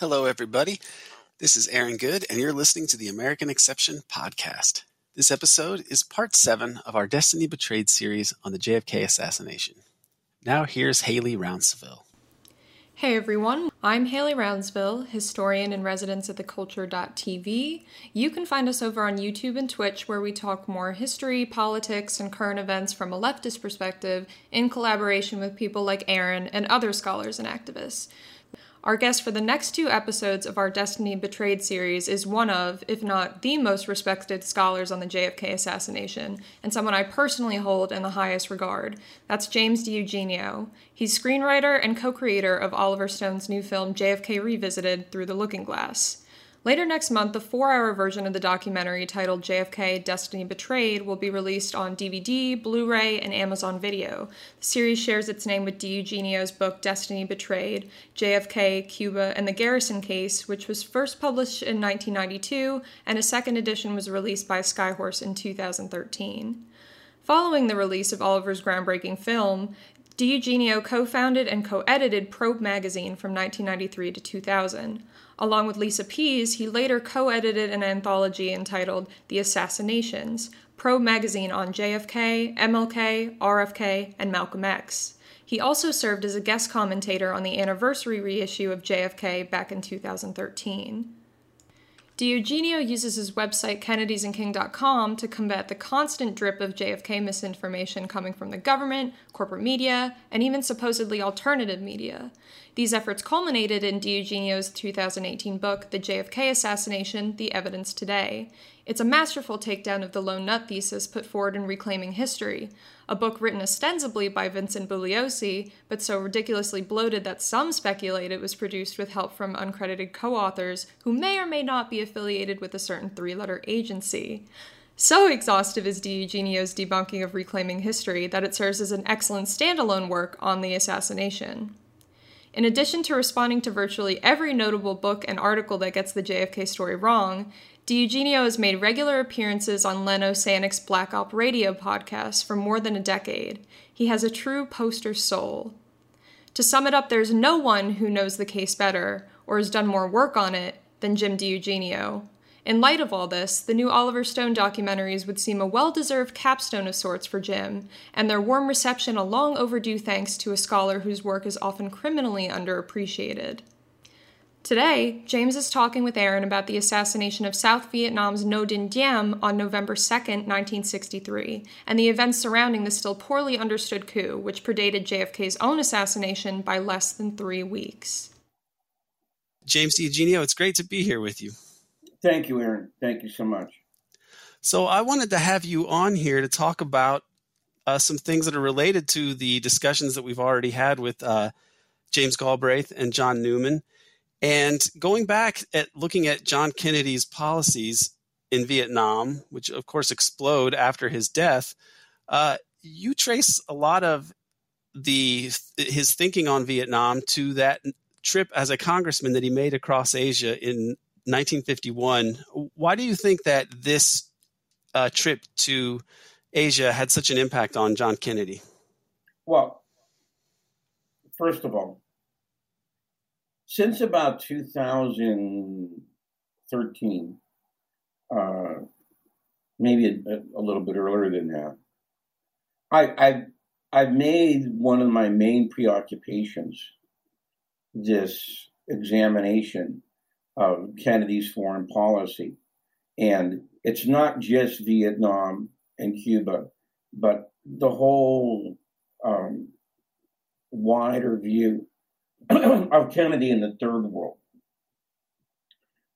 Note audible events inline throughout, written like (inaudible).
Hello, everybody. This is Aaron Good, and you're listening to the American Exception podcast. This episode is part seven of our Destiny Betrayed series on the JFK assassination. Now, here's Hailey Rounsaville. Hey everyone, I'm Hailey Rounsaville, historian in residence at thekulture.tv. You can find us over on YouTube and Twitch where we talk more history, politics, and current events from a leftist perspective in collaboration with people like Aaron and other scholars and activists. Our guest for the next two episodes of our Destiny Betrayed series is one of, if not the most respected scholars on the JFK assassination, and someone I personally hold in the highest regard. That's James DiEugenio. He's screenwriter and co creator of Oliver Stone's new film JFK Revisited Through the Looking Glass. Later next month, the four hour version of the documentary titled JFK Destiny Betrayed will be released on DVD, Blu ray, and Amazon Video. The series shares its name with DiEugenio's book Destiny Betrayed, JFK, Cuba, and the Garrison Case, which was first published in 1992, and a second edition was released by Skyhorse in 2013. Following the release of Oliver's groundbreaking film, DiEugenio co founded and co edited Probe magazine from 1993 to 2000. Along with Lisa Pease, he later co edited an anthology entitled The Assassinations, Probe magazine on JFK, MLK, RFK, and Malcolm X. He also served as a guest commentator on the anniversary reissue of JFK back in 2013. DiEugenio uses his website kennedysandking.com to combat the constant drip of JFK misinformation coming from the government, corporate media, and even supposedly alternative media. These efforts culminated in DiEugenio's 2018 book, The JFK Assassination The Evidence Today. It's a masterful takedown of the lone nut thesis put forward in Reclaiming History, a book written ostensibly by Vincent Bugliosi, but so ridiculously bloated that some speculate it was produced with help from uncredited co authors who may or may not be affiliated with a certain three letter agency. So exhaustive is DiEugenio's debunking of Reclaiming History that it serves as an excellent standalone work on the assassination. In addition to responding to virtually every notable book and article that gets the JFK story wrong, DiEugenio has made regular appearances on Len Osanic's Black Op Radio podcast for more than a decade. He has a true poster soul. To sum it up, there's no one who knows the case better or has done more work on it than Jim DiEugenio. In light of all this, the new Oliver Stone documentaries would seem a well deserved capstone of sorts for Jim, and their warm reception a long overdue thanks to a scholar whose work is often criminally underappreciated. Today, James is talking with Aaron about the assassination of South Vietnam's Ngo Dinh Diem on November 2, 1963, and the events surrounding the still poorly understood coup, which predated JFK's own assassination by less than three weeks. James DiEugenio, it's great to be here with you. Thank you, Aaron. Thank you so much. So, I wanted to have you on here to talk about uh, some things that are related to the discussions that we've already had with uh, James Galbraith and John Newman and going back at looking at John Kennedy's policies in Vietnam, which of course explode after his death, uh, you trace a lot of the his thinking on Vietnam to that trip as a congressman that he made across Asia in 1951. Why do you think that this uh, trip to Asia had such an impact on John Kennedy? Well, first of all, since about 2013, uh, maybe a, a, little bit earlier than that, I, I've, I've made one of my main preoccupations this examination of Kennedy's foreign policy. And it's not just Vietnam and Cuba, but the whole um, wider view (clears throat) of Kennedy in the third world.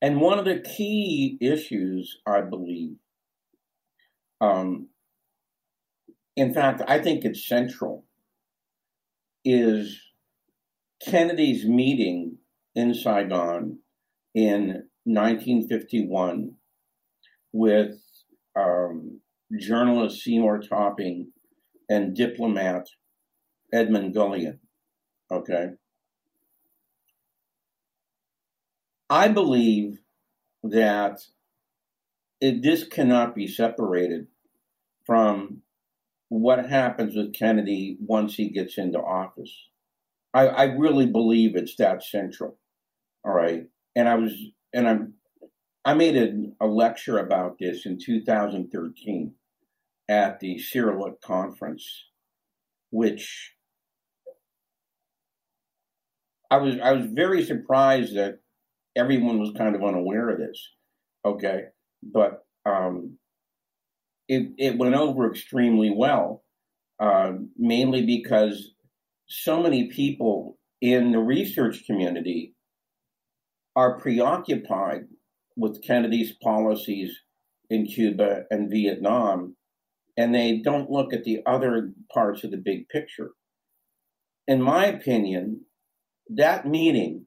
And one of the key issues, I believe, um, in fact, I think it's central, is Kennedy's meeting in Saigon in 1951 with um, journalist Seymour Topping and diplomat Edmund Gullion. Okay. I believe that it, this cannot be separated from what happens with Kennedy once he gets into office. I, I really believe it's that central. All right. And I was, and I'm, I made a, a lecture about this in 2013 at the Cyril Wecht conference, which I was I was very surprised that everyone was kind of unaware of this. Okay, but um, it it went over extremely well, uh, mainly because so many people in the research community are preoccupied with Kennedy's policies in Cuba and Vietnam, and they don't look at the other parts of the big picture. In my opinion, that meeting,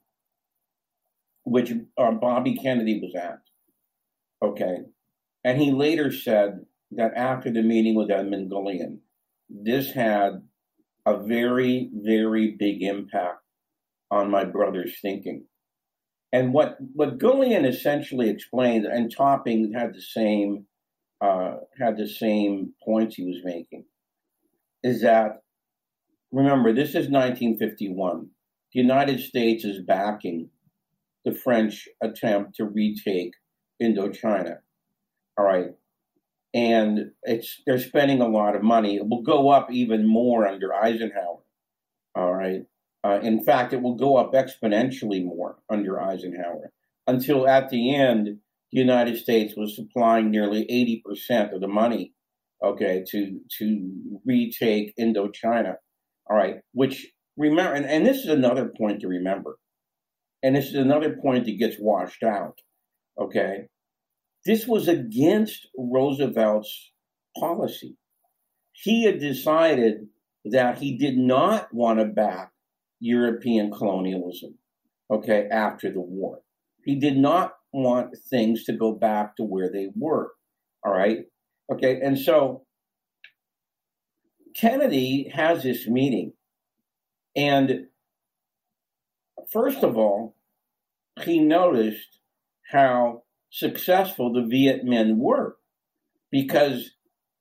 which uh, Bobby Kennedy was at, okay, and he later said that after the meeting with Edmund Gullion, this had a very, very big impact on my brother's thinking. And what, what Gullion essentially explained, and Topping had the same uh, had the same points he was making, is that remember this is 1951 the United States is backing the French attempt to retake Indochina. All right. And it's they're spending a lot of money. It will go up even more under Eisenhower. All right. Uh, in fact, it will go up exponentially more under Eisenhower until at the end, the United States was supplying nearly 80% of the money, okay, to, to retake Indochina. All right. Which remember, and, and this is another point to remember, and this is another point that gets washed out. Okay, this was against Roosevelt's policy. He had decided that he did not want to back European colonialism. Okay, after the war, he did not want things to go back to where they were. All right. Okay. And so Kennedy has this meeting and first of all, he noticed how successful the Viet Minh were because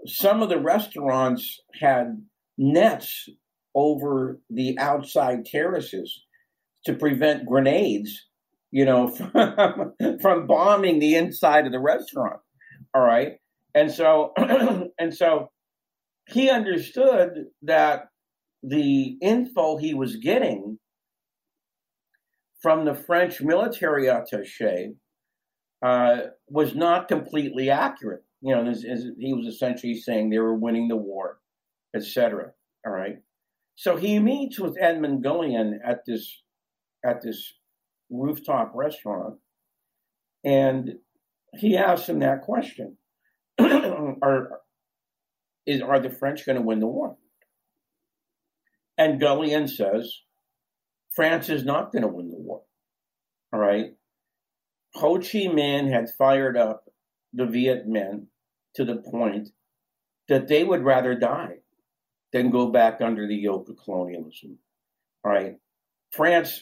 some of the restaurants had nets over the outside terraces to prevent grenades, you know, (laughs) from, from bombing the inside of the restaurant. All right. And so, (clears throat) and so he understood that the info he was getting from the French military attaché uh, was not completely accurate. You know, he was essentially saying they were winning the war, etc. All right. So he meets with Edmund Gullion at this at this rooftop restaurant, and he asks him that question: (clears throat) Are is are the French going to win the war? And Gullion says France is not going to win the war. All right. Ho Chi Minh had fired up the Viet Minh to the point that they would rather die than go back under the yoke of colonialism. All right. France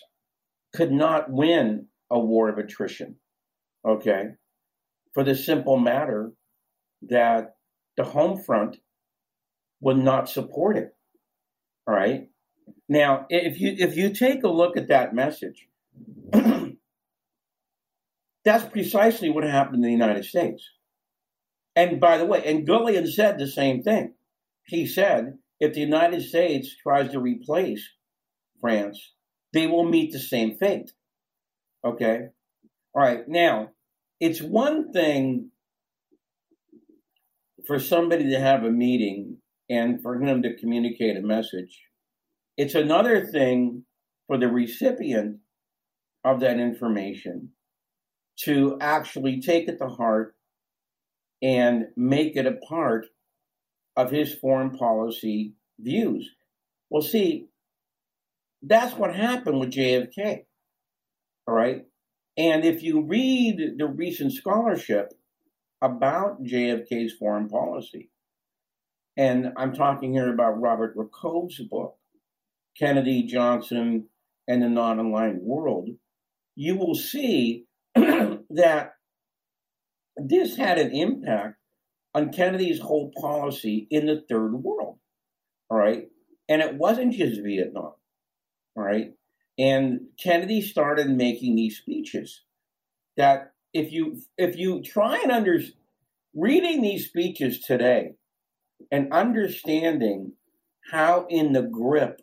could not win a war of attrition. Okay. For the simple matter that the home front would not support it. All right. Now, if you if you take a look at that message, (clears throat) that's precisely what happened in the United States. And by the way, and Gullion said the same thing. He said, if the United States tries to replace France, they will meet the same fate. Okay? All right. Now, it's one thing for somebody to have a meeting and for him to communicate a message. It's another thing for the recipient of that information to actually take it to heart and make it a part of his foreign policy views. Well, see, that's what happened with JFK. All right. And if you read the recent scholarship about JFK's foreign policy, and I'm talking here about Robert Rakove's book, Kennedy, Johnson, and the non aligned world, you will see (clears throat) that this had an impact on Kennedy's whole policy in the third world. All right. And it wasn't just Vietnam. All right. And Kennedy started making these speeches that if you if you try and under reading these speeches today and understanding how in the grip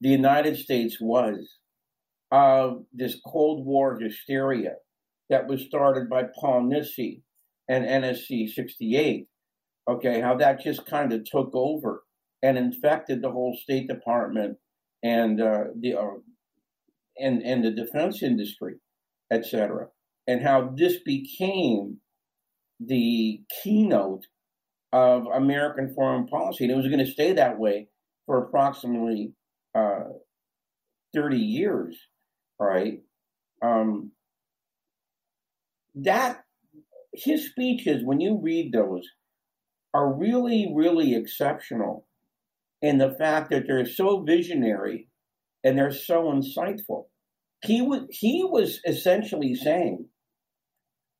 the United States was of this Cold War hysteria that was started by Paul Nitze and NSC 68. Okay, how that just kind of took over and infected the whole State Department and uh, the uh, and and the defense industry, etc. And how this became the keynote of American foreign policy, and it was going to stay that way for approximately uh, 30 years, right? Um, that his speeches, when you read those, are really, really exceptional in the fact that they're so visionary and they're so insightful. He was he was essentially saying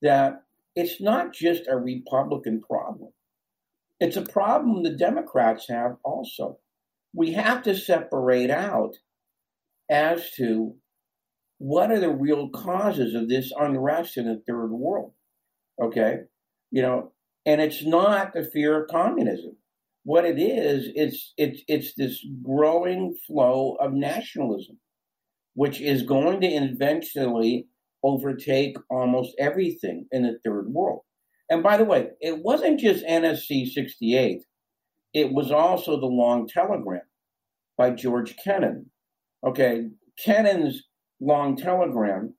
that it's not just a Republican problem. It's a problem the Democrats have also. We have to separate out as to what are the real causes of this unrest in the third world. Okay? You know, and it's not the fear of communism. What it is, it's it's it's this growing flow of nationalism, which is going to eventually overtake almost everything in the third world. And by the way, it wasn't just NSC 68, it was also the Long Telegram by George Kennan. Okay, Kennan's Long Telegram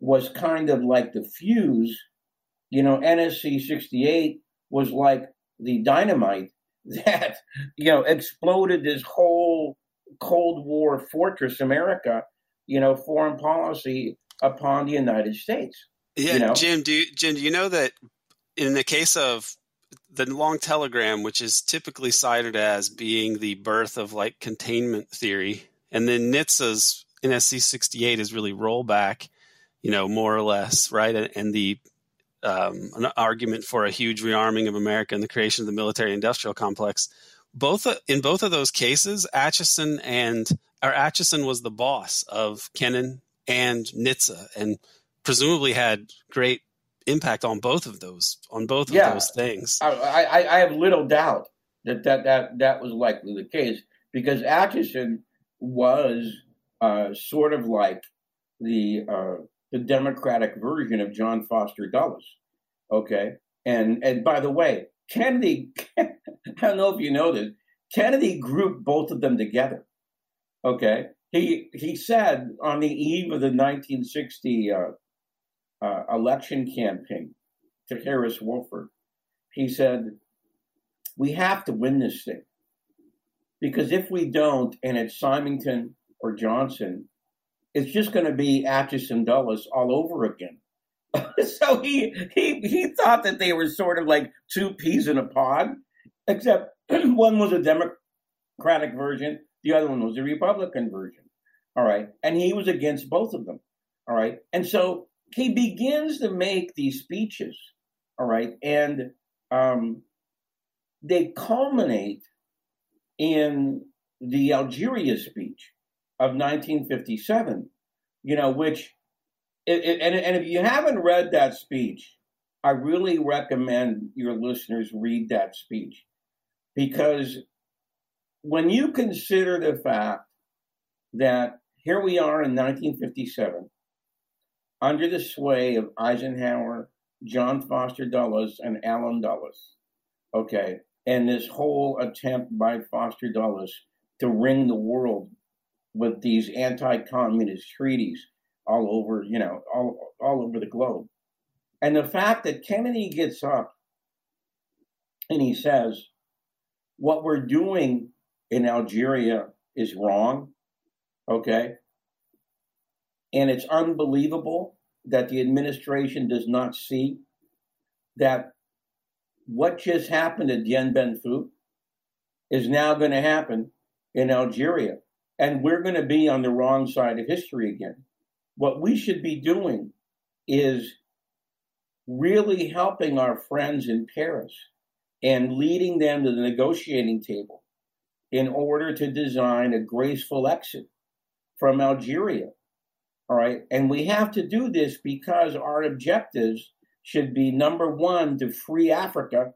was kind of like the fuse. You know, NSC 68 was like the dynamite (laughs) that, you know, exploded this whole Cold War fortress America, you know, foreign policy upon the United States. Yeah, you know? Jim, do you, Jim, do you know that in the case of the long telegram, which is typically cited as being the birth of like containment theory, and then Nitze's NSC 68 is really rollback, you know, more or less, right? And, and the um, an argument for a huge rearming of America and the creation of the military industrial complex. Both in both of those cases, Acheson and or Acheson was the boss of Kennan and Nitze, and presumably had great impact on both of those on both Yeah. of those things. I, I, I have little doubt that that, that that was likely the case because Acheson was uh, sort of like the uh, the Democratic version of John Foster Dulles. Okay, and and by the way, Kennedy, (laughs) I don't know if you know this, Kennedy grouped both of them together. Okay, he he said on the eve of the 1960 uh, uh, election campaign to Harris Wofford, he said, "We have to win this thing because if we don't, and it's Symington or Johnson, it's just going to be Acheson Dulles all over again." (laughs) so he he he thought that they were sort of like two peas in a pod, except (clears throat) one was a Democratic version, the other one was a Republican version. All right, and he was against both of them. All right, and so he begins to make these speeches. All right, and um, they culminate in the Algeria speech of 1957. You know, which it, it- and, and if you haven't read that speech, I really recommend your listeners read that speech because when you consider the fact that here we are in 1957 under the sway of Eisenhower, John Foster Dulles, and Allen Dulles, okay, and this whole attempt by Foster Dulles to ring the world with these anti-communist treaties all over, you know, all, all over the globe. And the fact that Kennedy gets up and he says, what we're doing in Algeria is wrong, okay? And it's unbelievable that the administration does not see that what just happened at Dien Bien Phu is now going to happen in Algeria. And we're going to be on the wrong side of history again. What we should be doing is really helping our friends in Paris and leading them to the negotiating table in order to design a graceful exit from Algeria. All right. And we have to do this because our objectives should be number one, to free Africa.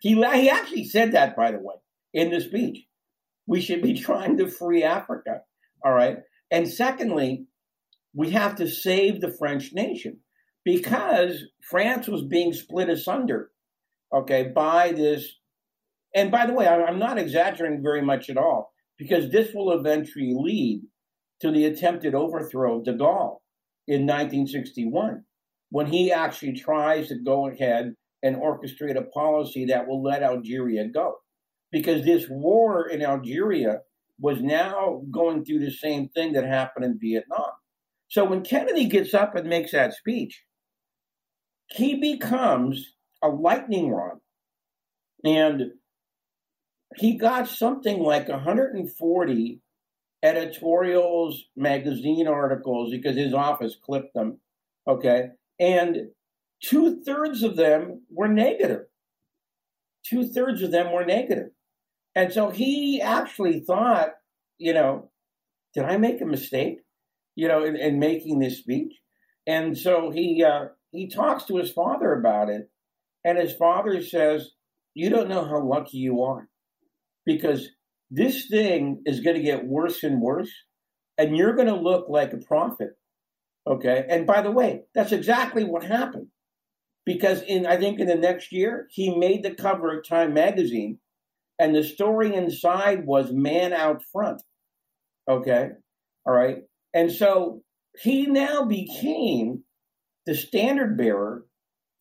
He, he actually said that, by the way, in the speech. We should be (laughs) trying to free Africa. All right. And secondly, we have to save the French nation because France was being split asunder, okay, by this. And by the way, I'm not exaggerating very much at all because this will eventually lead to the attempted overthrow of de Gaulle in 1961 when he actually tries to go ahead and orchestrate a policy that will let Algeria go. Because this war in Algeria was now going through the same thing that happened in Vietnam. So when Kennedy gets up and makes that speech, he becomes a lightning rod. And he got something like 140 editorials, magazine articles, because his office clipped them. Okay. And two thirds of them were negative. Two thirds of them were negative. And so he actually thought, you know, did I make a mistake, you know, in, in making this speech? And so he uh, he talks to his father about it, and his father says, "You don't know how lucky you are, because this thing is going to get worse and worse, and you're going to look like a prophet. Okay. And by the way, that's exactly what happened. Because in I think in the next year, he made the cover of Time magazine, and the story inside was man out front. Okay. All right. And so he now became the standard bearer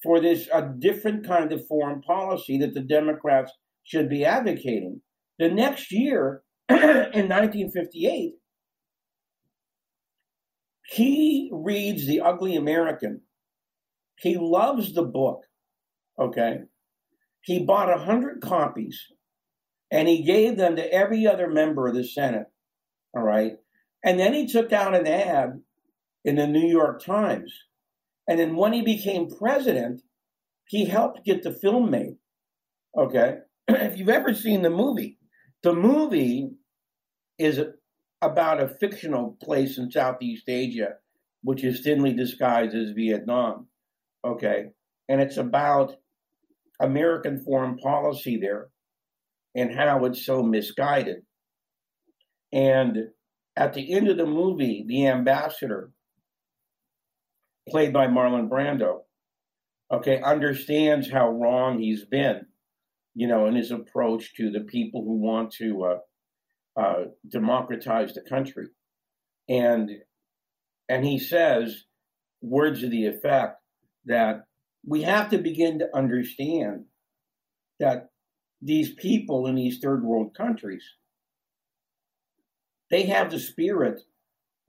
for this a different kind of foreign policy that the Democrats should be advocating. The next year, (clears throat) in 1958, he reads The Ugly American. He loves the book. Okay. He bought a hundred copies and he gave them to every other member of the Senate. All right. And then he took out an ad in the New York Times. And then when he became president, he helped get the film made. Okay. (clears throat) if you've ever seen the movie, the movie is about a fictional place in Southeast Asia, which is thinly disguised as Vietnam. Okay. And it's about American foreign policy there and how it's so misguided. And at the end of the movie, the ambassador, played by Marlon Brando, okay, understands how wrong he's been you know, in his approach to the people who want to uh, uh, democratize the country, and and he says words of the effect that we have to begin to understand that these people in these third world countries they have the spirit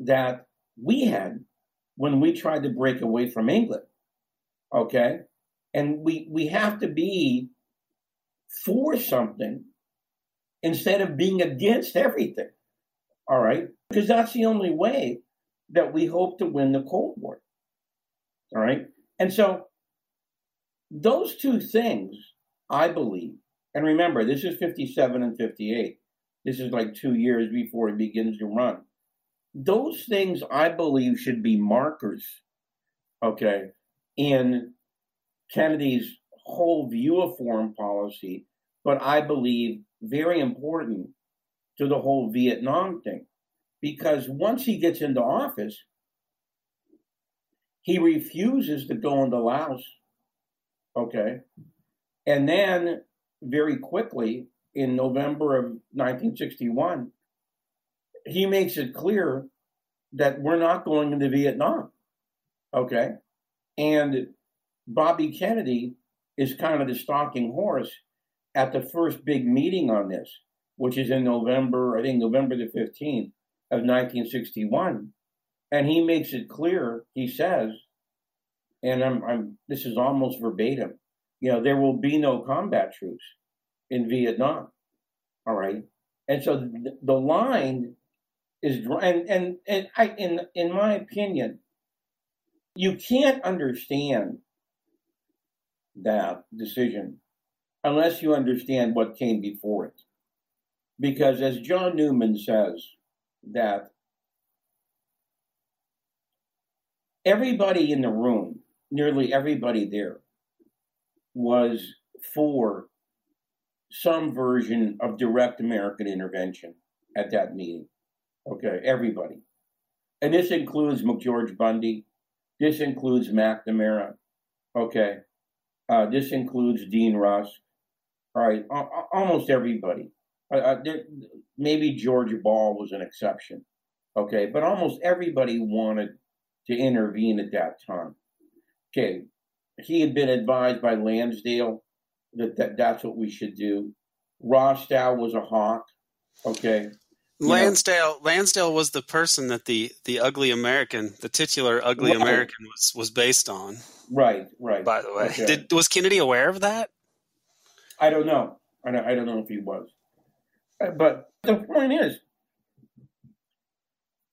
that we had when we tried to break away from England. Okay? And we we have to be for something instead of being against everything. All right? Because that's the only way that we hope to win the Cold War. All right? And so those two things, I believe, and remember, this is 57 and 58. This is like two years before he begins to run. Those things, I believe, should be markers, okay, in Kennedy's whole view of foreign policy, but I believe very important to the whole Vietnam thing. Because once he gets into office, he refuses to go into Laos. Okay. And then very quickly, in November of 1961, he makes it clear that we're not going into Vietnam. Okay. And Bobby Kennedy is kind of the stalking horse at the first big meeting on this, which is in November, I think November the 15th of 1961. And he makes it clear, he says, and I'm, I'm this is almost verbatim, you know, there will be no combat troops in Vietnam. All right. And so the, line is and and and I in in my opinion, you can't understand that decision unless you understand what came before it. Because as John Newman says, that everybody in the room, nearly everybody there, was for some version of direct American intervention at that meeting. Okay, everybody. And this includes McGeorge Bundy. This includes McNamara. Okay. Uh, this includes Dean Rusk. All right, almost everybody. Uh, uh, there, maybe George Ball was an exception. Okay, but almost everybody wanted to intervene at that time. Okay, he had been advised by Lansdale that, that that's what we should do. Rostow was a hawk. Okay. Lansdale know. Lansdale was the person that the the ugly American, the titular ugly right. American was was based on. Right, right. By the way, okay. Did, was Kennedy aware of that? I don't know. I don't, I don't know if he was. Uh, but the point is,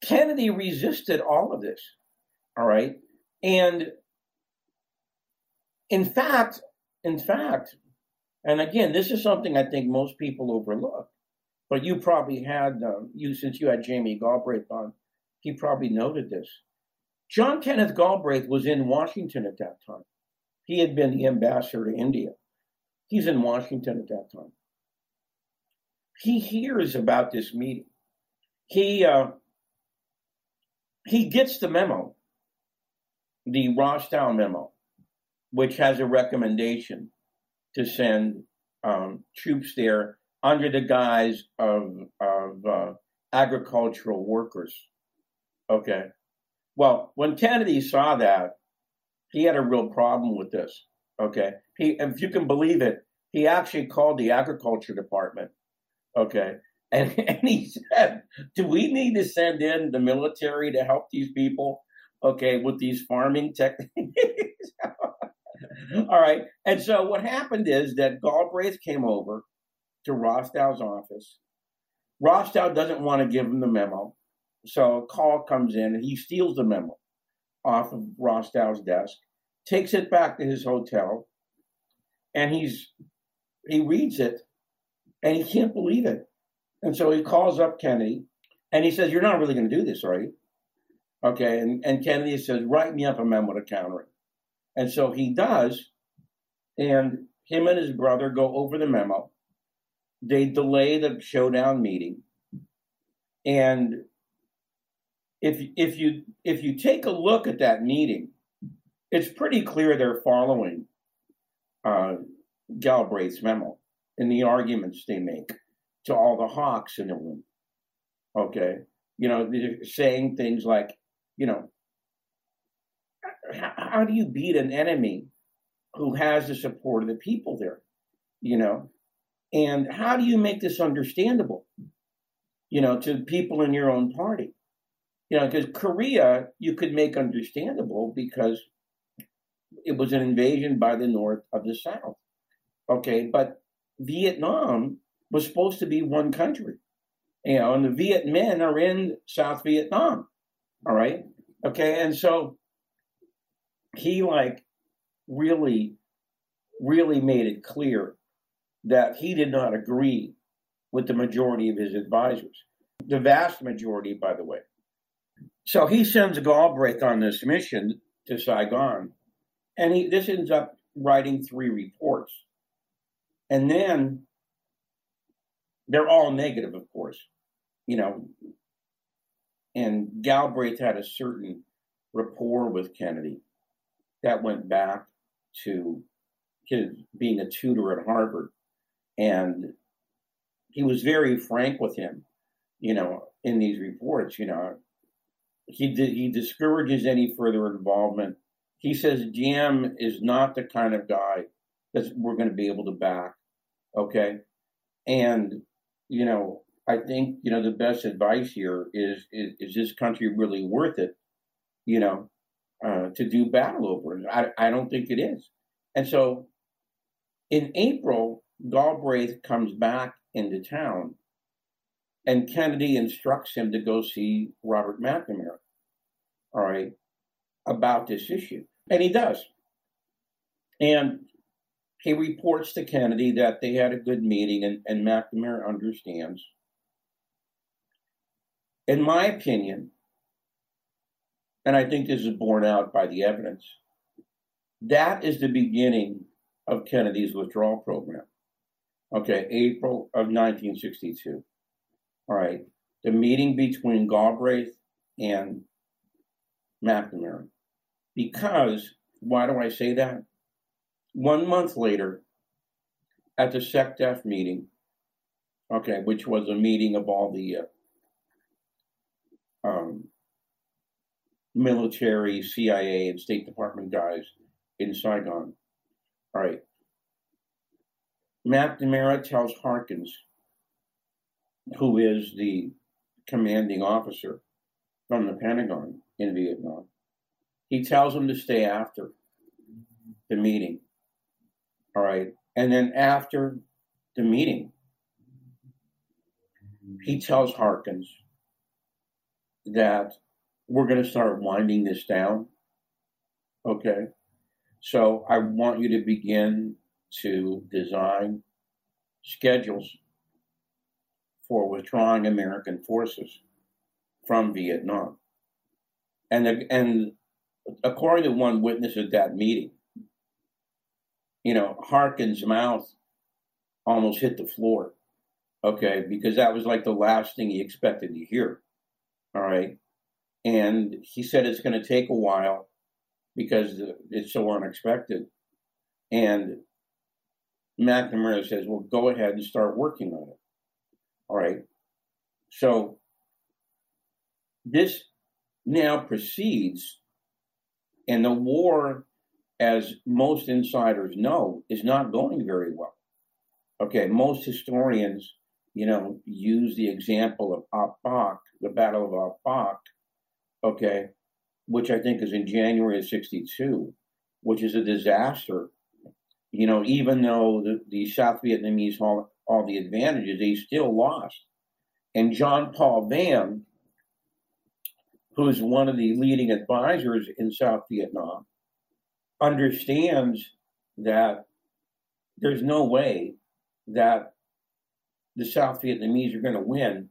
Kennedy resisted all of this. All right. And in fact, in fact, and again, this is something I think most people overlook. But you probably had um, you since you had Jamie Galbraith on, he probably noted this. John Kenneth Galbraith was in Washington at that time. He had been the ambassador to India. He's in Washington at that time. He hears about this meeting. He uh, he gets the memo, the Rostow memo, which has a recommendation to send um, troops there under the guise of, of uh, agricultural workers. Okay. Well, when Kennedy saw that, he had a real problem with this. Okay. He, if you can believe it, he actually called the agriculture department. Okay. And, (laughs) and he said, Do we need to send in the military to help these people? Okay, with these farming techniques. (laughs) (laughs) All right. And so what happened is that Galbraith came over to Rostow's office. Rostow doesn't want to give him the memo. So a call comes in and he steals the memo off of Rostow's desk, takes it back to his hotel, and he's he reads it and he can't believe it. And so he calls up Kennedy and he says, You're not really going to do this, are you? Okay. And, and Kennedy says, Write me up a memo to counter it. And so he does. And him and his brother go over the memo. They delay the showdown meeting. And if if you if you take a look at that meeting, it's pretty clear they're following uh, Galbraith's memo in the arguments they make to all the hawks in the room. Okay, you know, they're saying things like, you know, how, do you beat an enemy who has the support of the people there? You know, and how do you make this understandable? You know, to people in your own party. You know, because Korea you could make understandable because it was an invasion by the North of the South. Okay, but Vietnam was supposed to be one country. You know, and the Viet Minh are in South Vietnam. All right. Okay. And so he like really, really made it clear that he did not agree with the majority of his advisors. The vast majority, by the way. So he sends Galbraith on this mission to Saigon, and he this ends up writing three reports. And then they're all negative, of course, you know. And Galbraith had a certain rapport with Kennedy that went back to his being a tutor at Harvard. And he was very frank with him, you know, in these reports, you know. He did, he discourages any further involvement. He says Diem is not the kind of guy that we're going to be able to back. Okay. And you know, I think you know the best advice here is is, is this country really worth it? You know, uh, to do battle over it. I I don't think it is. And so, in April, Galbraith comes back into town, and Kennedy instructs him to go see Robert McNamara. All right, about this issue, and he does. And he reports to Kennedy that they had a good meeting and, and McNamara understands. In my opinion, and I think this is borne out by the evidence. That is the beginning of Kennedy's withdrawal program. Okay, April of 1962. All right, the meeting between Galbraith and McNamara. Because, why do I say that? One month later, at the SecDef meeting, okay, which was a meeting of all the uh, um, military, CIA, and State Department guys in Saigon. All right. McNamara tells Harkins, who is the commanding officer from the Pentagon in Vietnam, he tells him to stay after the meeting. All right. And then after the meeting, he tells Harkins that we're going to start winding this down. Okay. So I want you to begin to design schedules for withdrawing American forces from Vietnam. And, and according to one witness at that meeting, you know, Harkin's mouth almost hit the floor. Okay, because that was like the last thing he expected to hear. All right. And he said it's going to take a while because it's so unexpected. And McNamara says, well, go ahead and start working on it. All right. So this now proceeds, and the war, as most insiders know, is not going very well. Okay, most historians, you know, use the example of Ap Bac, the Battle of Ap Bac, okay, which I think is in January of 62, which is a disaster. You know, even though the, the South Vietnamese all, all the advantages, they still lost. And John Paul Vann, who's one of the leading advisors in South Vietnam, understands that there's no way that the South Vietnamese are going to win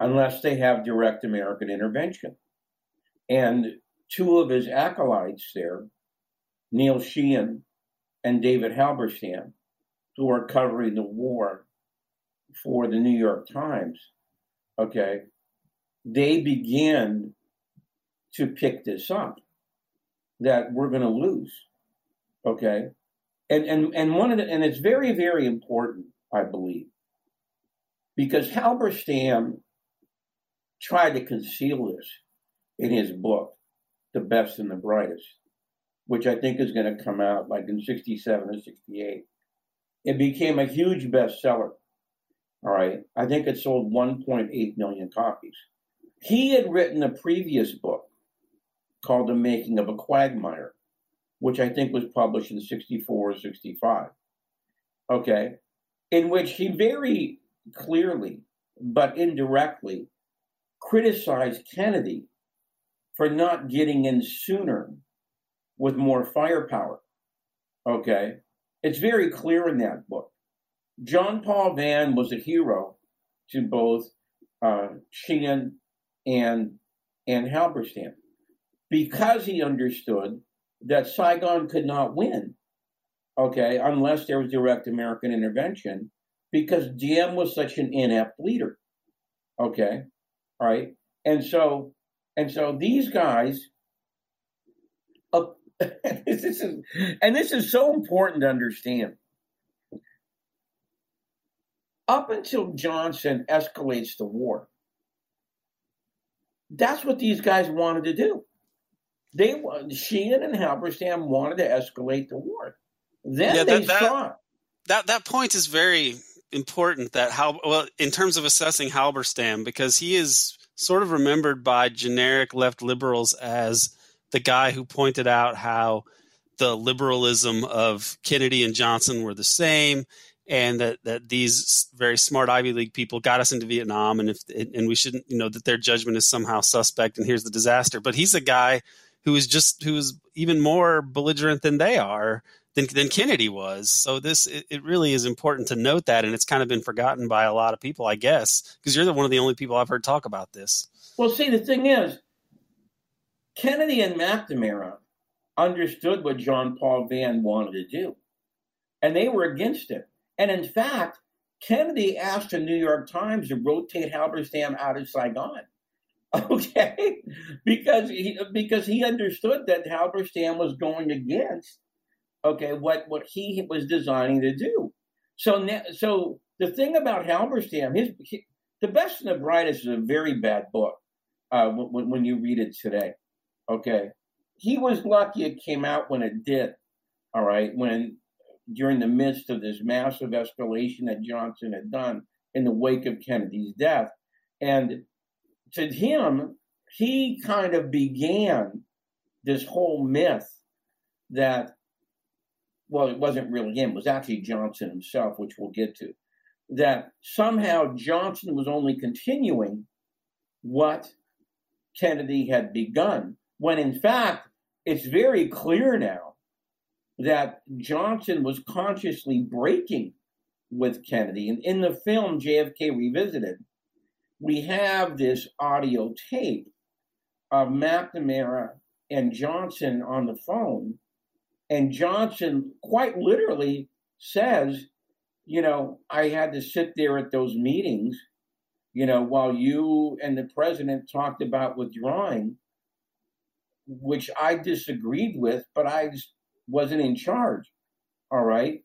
unless they have direct American intervention. And two of his acolytes there, Neil Sheehan and David Halberstam, who are covering the war for the New York Times, okay, they begin to pick this up that we're going to lose, okay, and and and one of the, and it's very very important, I believe, because Halberstam tried to conceal this in his book the best and the brightest, which I think is going to come out like in 67 or 68. It became a huge bestseller. All right. I think it sold 1.8 million copies. He had written a previous book called The Making of a Quagmire, which I think was published in 64 or 65. Okay. In which he very clearly, but indirectly, criticized Kennedy for not getting in sooner with more firepower. Okay. It's very clear in that book. John Paul Vann was a hero to both uh, Sheehan and, and Halberstam because he understood that Saigon could not win, okay, unless there was direct American intervention, because Diem was such an inept leader, okay, all right, and so and so these guys, uh, (laughs) this is, and this is so important to understand. Up until Johnson escalates the war, that's what these guys wanted to do. They Sheehan and Halberstam wanted to escalate the war. Then yeah, they that, saw that that point is very important. That how well in terms of assessing Halberstam because he is sort of remembered by generic left liberals as the guy who pointed out how the liberalism of Kennedy and Johnson were the same, and that, that these very smart Ivy League people got us into Vietnam, and if and we shouldn't, you know, that their judgment is somehow suspect, and here's the disaster. But he's a guy who is just who is even more belligerent than they are than, than Kennedy was. So this it, it, really is important to note that, and it's kind of been forgotten by a lot of people, I guess, because you're the one of the only people I've heard talk about this. Well, see, the thing is, Kennedy and McNamara understood what John Paul Vann wanted to do, and they were against it. And in fact, Kennedy asked the New York Times to rotate Halberstam out of Saigon. (laughs) Okay, because he because he understood that Halberstam was going against okay what what he was designing to do. So now, so the thing about Halberstam, his the best and the brightest is a very bad book uh, when, when you read it today. Okay, he was lucky it came out when it did. All right, when during the midst of this massive escalation that Johnson had done in the wake of Kennedy's death, and to him, he kind of began this whole myth that, well, it wasn't really him, it was actually Johnson himself, which we'll get to, that somehow Johnson was only continuing what Kennedy had begun, when in fact, it's very clear now that Johnson was consciously breaking with Kennedy. And in the film JFK Revisited, we have this audio tape of McNamara and Johnson on the phone. And Johnson quite literally says, you know, I had to sit there at those meetings, you know, while you and the president talked about withdrawing, which I disagreed with, but I wasn't in charge. All right.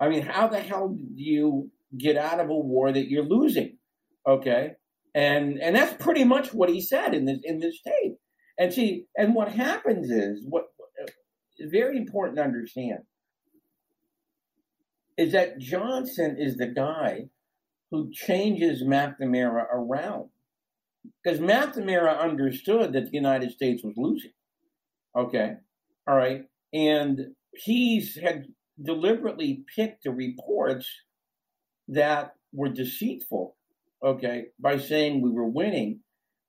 I mean, how the hell do you get out of a war that you're losing? Okay and and that's pretty much what he said in this in this tape. And see, and what happens is what very important to understand is that Johnson is the guy who changes McNamara around because McNamara understood that the United States was losing. Okay, all right, and he's had deliberately picked the reports that were deceitful okay, by saying we were winning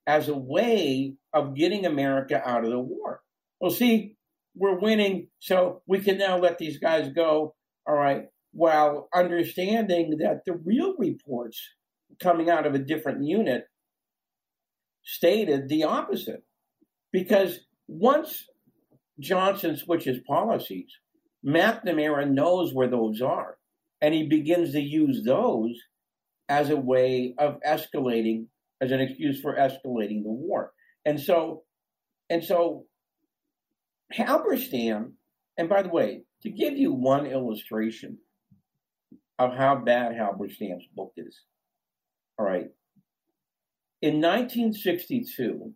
as a way of getting America out of the war. Well, see, we're winning, so we can now let these guys go, all right, while understanding that the real reports coming out of a different unit stated the opposite. Because once Johnson switches policies, McNamara knows where those are, and he begins to use those as a way of escalating, as an excuse for escalating the war. And so, and so, Halberstam, and by the way, to give you one illustration of how bad Halberstam's book is, all right, in 1962,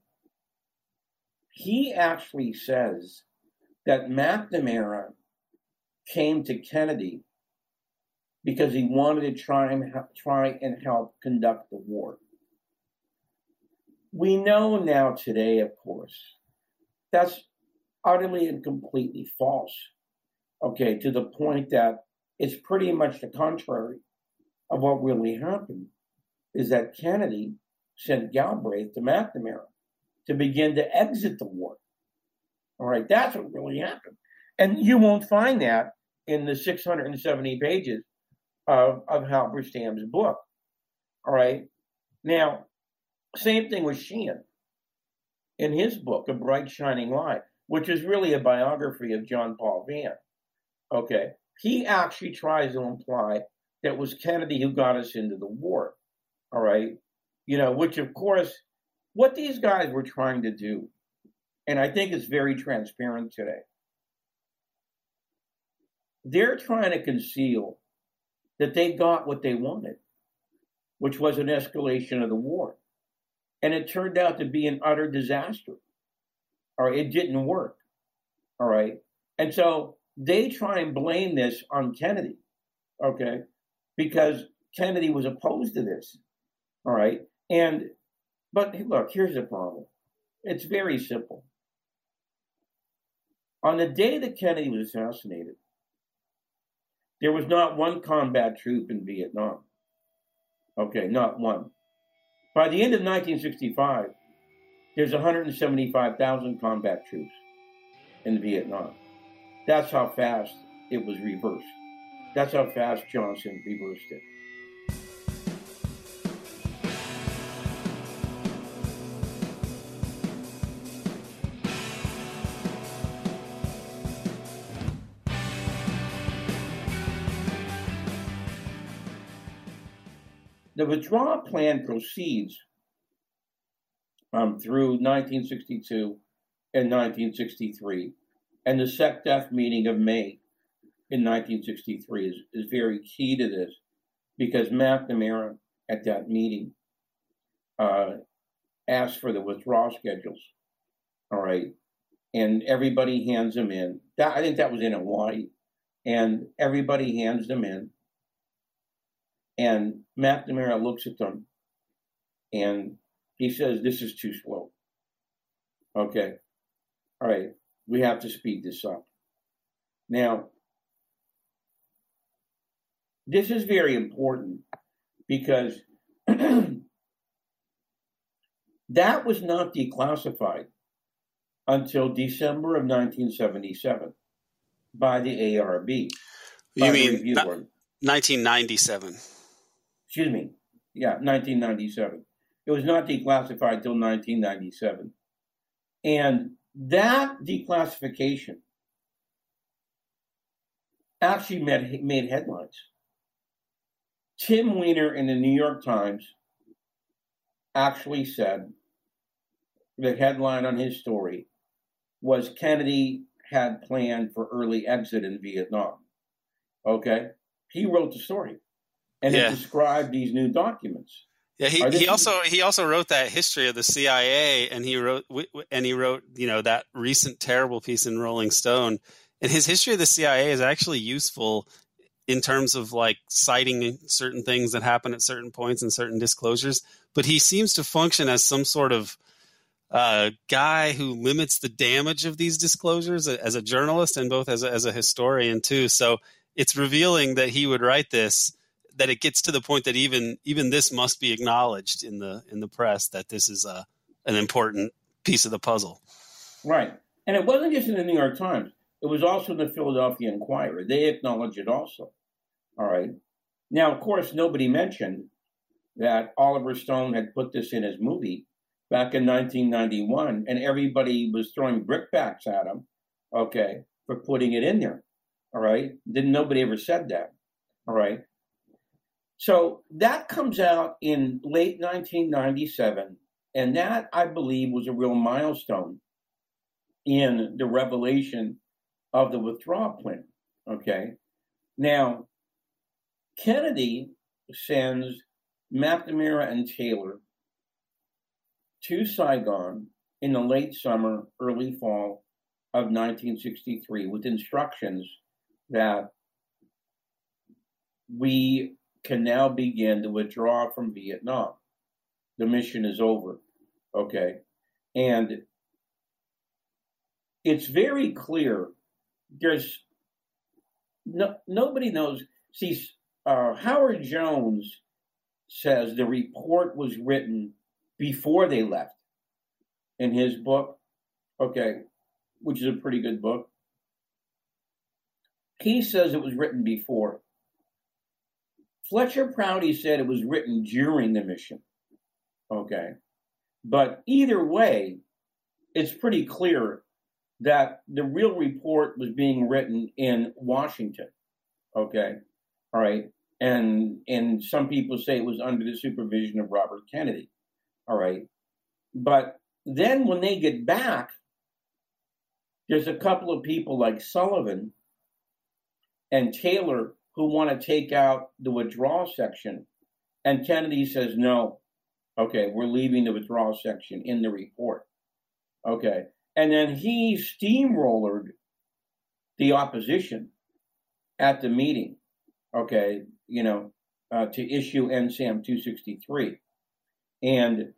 he actually says that McNamara came to Kennedy because he wanted to try and try and help conduct the war. We know now today, of course, that's utterly and completely false. Okay, to the point that it's pretty much the contrary of what really happened. Is that Kennedy sent Galbraith to McNamara to begin to exit the war. All right, that's what really happened. And you won't find that in the 670 pages of, of Halberstam's book. All right. Now, same thing with Sheehan in his book, A Bright Shining Light, which is really a biography of John Paul Vann. Okay. He actually tries to imply that it was Kennedy who got us into the war. All right. You know, which of course, what these guys were trying to do, and I think it's very transparent today, they're trying to conceal that they got what they wanted, which was an escalation of the war. And it turned out to be an utter disaster. Or it didn't work. All right. And so they try and blame this on Kennedy. Okay. Because Kennedy was opposed to this. All right. And, but look, here's the problem it's very simple. On the day that Kennedy was assassinated, there was not one combat troop in Vietnam. Okay, not one. By the end of 1965, there's 175,000 combat troops in Vietnam. That's how fast it was reversed. That's how fast Johnson reversed it. The withdrawal plan proceeds um, through 1962 and 1963. And the SecDef meeting of May in 1963 is, is very key to this because McNamara at that meeting uh, asked for the withdrawal schedules. All right. And everybody hands them in. That, I think that was in Hawaii. And everybody hands them in. And McNamara looks at them and he says, This is too slow. Okay. All right. We have to speed this up. Now, this is very important because (clears throat) that was not declassified until December of 1977 by the ARB. You mean 1997? Excuse me. Yeah, 1997. It was not declassified until 1997. And that declassification actually made, made headlines. Tim Weiner in the New York Times actually said the headline on his story was Kennedy had planned for early exit in Vietnam. Okay? He wrote the story and yeah. it described these new documents. Yeah, he, he also he also wrote that history of the CIA, and he wrote and he wrote you know that recent terrible piece in Rolling Stone. And his history of the CIA is actually useful in terms of like citing certain things that happen at certain points and certain disclosures. But he seems to function as some sort of uh, guy who limits the damage of these disclosures as a journalist and both as a, as a historian too. So it's revealing that he would write this that it gets to the point that even even this must be acknowledged in the in the press that this is a an important piece of the puzzle. Right, and it wasn't just in the New York Times; it was also in the Philadelphia Inquirer. They acknowledge it also. All right. Now, of course, nobody mentioned that Oliver Stone had put this in his movie back in 1991, and everybody was throwing brickbats at him, okay, for putting it in there. All right. Didn't nobody ever said that. All right. So that comes out in late 1997, and that I believe was a real milestone in the revelation of the withdrawal plan. Okay. Now, Kennedy sends McNamara and Taylor to Saigon in the late summer, early fall of 1963 with instructions that we can now begin to withdraw from Vietnam. The mission is over. Okay. And it's very clear there's no, nobody knows. See, uh, Howard Jones says the report was written before they left in his book, okay, which is a pretty good book. He says it was written before. Fletcher Prouty said it was written during the mission. Okay. But either way, it's pretty clear that the real report was being written in Washington. Okay. All right. And and some people say it was under the supervision of Robert Kennedy. All right. But then when they get back, there's a couple of people like Sullivan and Taylor who want to take out the withdrawal section. And Kennedy says, no, okay, we're leaving the withdrawal section in the report. Okay. And then he steamrollered the opposition at the meeting, okay, you know, uh, to issue NSAM 263. And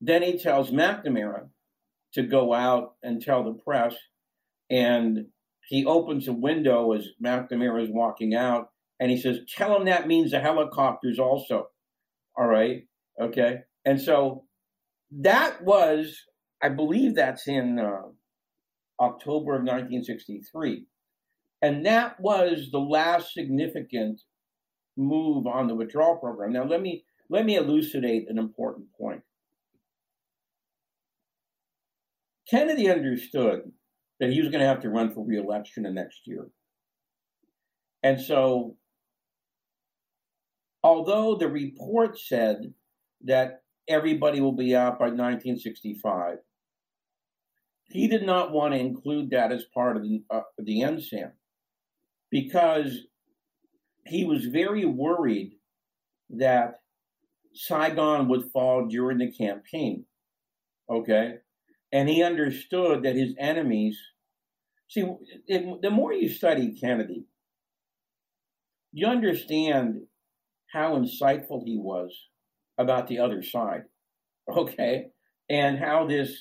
then he tells McNamara to go out and tell the press. And he opens a window as McNamara is walking out, and he says, "Tell him that means the helicopters also." All right, okay, and so that was, I believe, that's in uh, October of 1963, and that was the last significant move on the withdrawal program. Now, let me let me elucidate an important point. Kennedy understood that he was going to have to run for reelection the next year. And so although the report said that everybody will be out by 1965, he did not want to include that as part of the, uh, the NSAM because he was very worried that Saigon would fall during the campaign. Okay. And he understood that his enemies, see, it, the more you study Kennedy, you understand how insightful he was about the other side. (laughs) Okay. And how this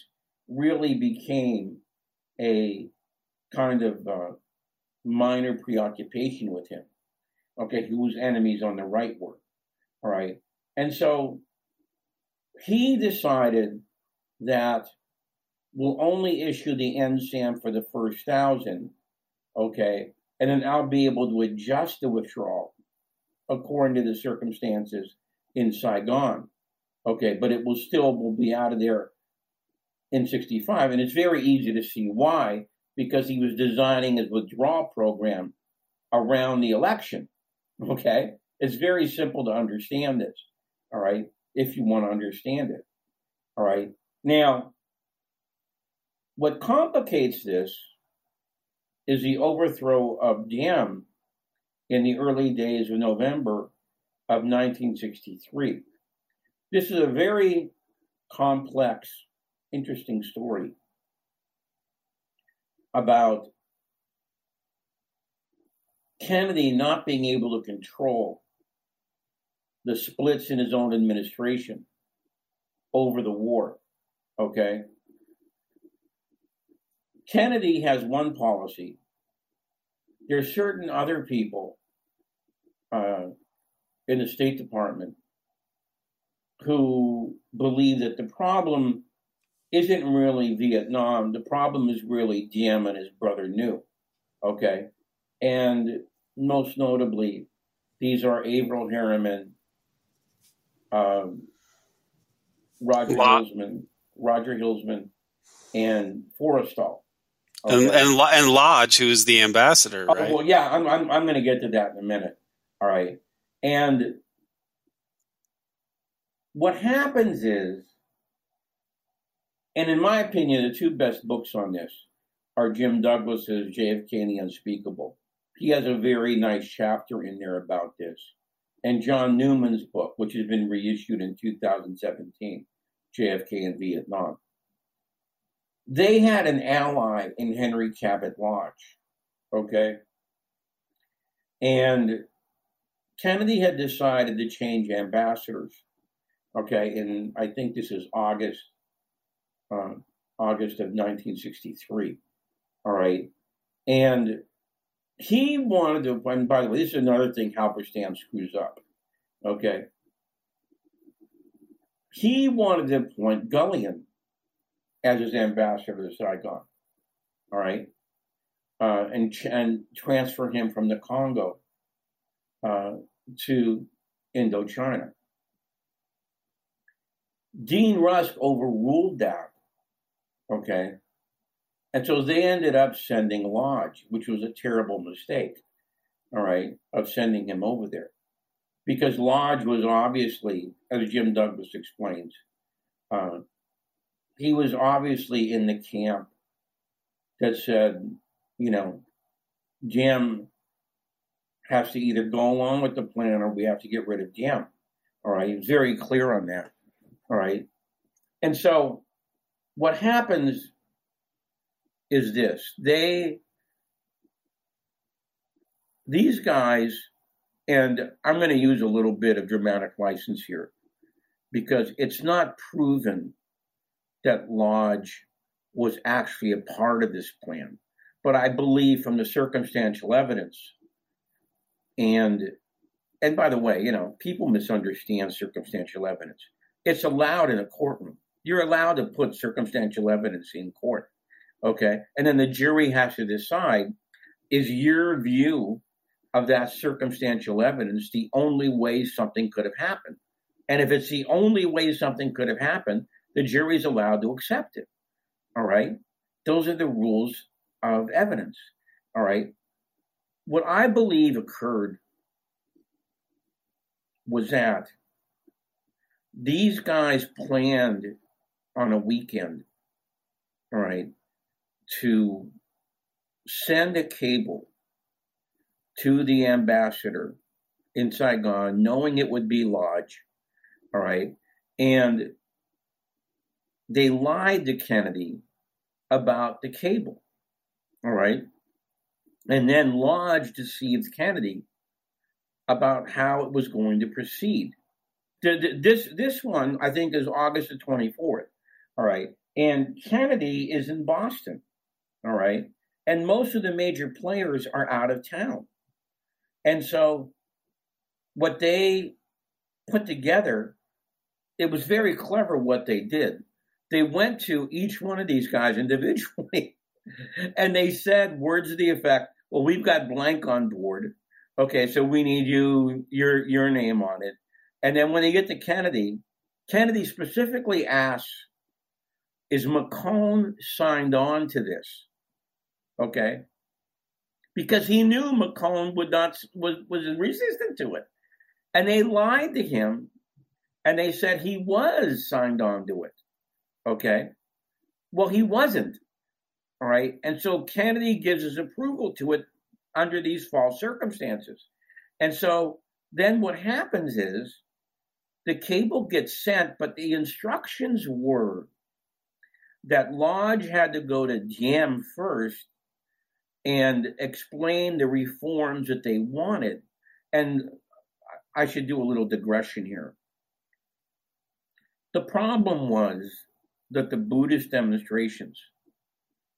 really became a kind of uh, minor preoccupation with him. Okay. Whose enemies on the right were. All right. And so he decided that we'll only issue the NSAM for the first thousand, okay, and then I'll be able to adjust the withdrawal according to the circumstances in Saigon, okay, but it will still will be out of there in 65, and it's very easy to see why because he was designing his withdrawal program around the election, okay. It's very simple to understand this all right, if you want to understand it. All right. Now, what complicates this is the overthrow of Diem in the early days of November of 1963. This is a very complex, interesting story about Kennedy not being able to control the splits in his own administration over the war. Okay. Kennedy has one policy. There's certain other people uh, in the State Department who believe that the problem isn't really Vietnam. The problem is really Diem and his brother Nhu. Okay. And most notably, these are Averell Harriman um, Roger Hilsman, Roger Hilsman, and Forrestal. Okay. And, and and Lodge, who's the ambassador, oh, right? well, yeah, I'm I'm, I'm going to get to that in a minute. All right, and what happens is, and in my opinion, the two best books on this are Jim Douglas's JFK and the Unspeakable. He has a very nice chapter in there about this and John Newman's book, which has been reissued in 2017, JFK in Vietnam. They had an ally in Henry Cabot Lodge, okay? And Kennedy had decided to change ambassadors, okay? And I think this is August, uh, August of 1963, all right? And he wanted to, and by the way, this is another thing Halberstam screws up. Okay. He wanted to appoint Gullion as his ambassador to Saigon. All right. Uh, and, and transfer him from the Congo uh, to Indochina. Dean Rusk overruled that. Okay. And so they ended up sending Lodge, which was a terrible mistake, all right, of sending him over there. Because Lodge was obviously, as Jim Douglas explains, uh, he was obviously in the camp that said, you know, Diem has to either go along with the plan or we have to get rid of Diem. All right. Very clear on that. All right. And so what happens is this they these guys and i'm going to use a little bit of dramatic license here because it's not proven that lodge was actually a part of this plan but i believe from the circumstantial evidence and and by the way you know people misunderstand circumstantial evidence it's allowed in a courtroom you're allowed to put circumstantial evidence in court Okay. And then the jury has to decide is your view of that circumstantial evidence the only way something could have happened? And if it's the only way something could have happened, the jury's allowed to accept it. All right. Those are the rules of evidence. All right. What I believe occurred was that these guys planned on a weekend, all right, to send a cable to the ambassador in Saigon, knowing it would be Lodge, all right, and they lied to Kennedy about the cable, all right, and then Lodge deceived Kennedy about how it was going to proceed. This this one I think is August the twenty fourth. All right, and Kennedy is in Boston. All right, and most of the major players are out of town, and so what they put together, it was very clever what they did. They went to each one of these guys individually, (laughs) and they said words to the effect, "Well, we've got blank on board." Okay, so we need you your your name on it. And then when they get to Kennedy, Kennedy specifically asks, is McCone signed on to this? Okay. Because he knew McCone would not was was resistant to it. And they lied to him and they said he was signed on to it. Okay. Well, he wasn't. All right. And so Kennedy gives his approval to it under these false circumstances. And so then what happens is the cable gets sent, but the instructions were that Lodge had to go to Diem first and explain the reforms that they wanted. And I should do a little digression here. The problem was that the Buddhist demonstrations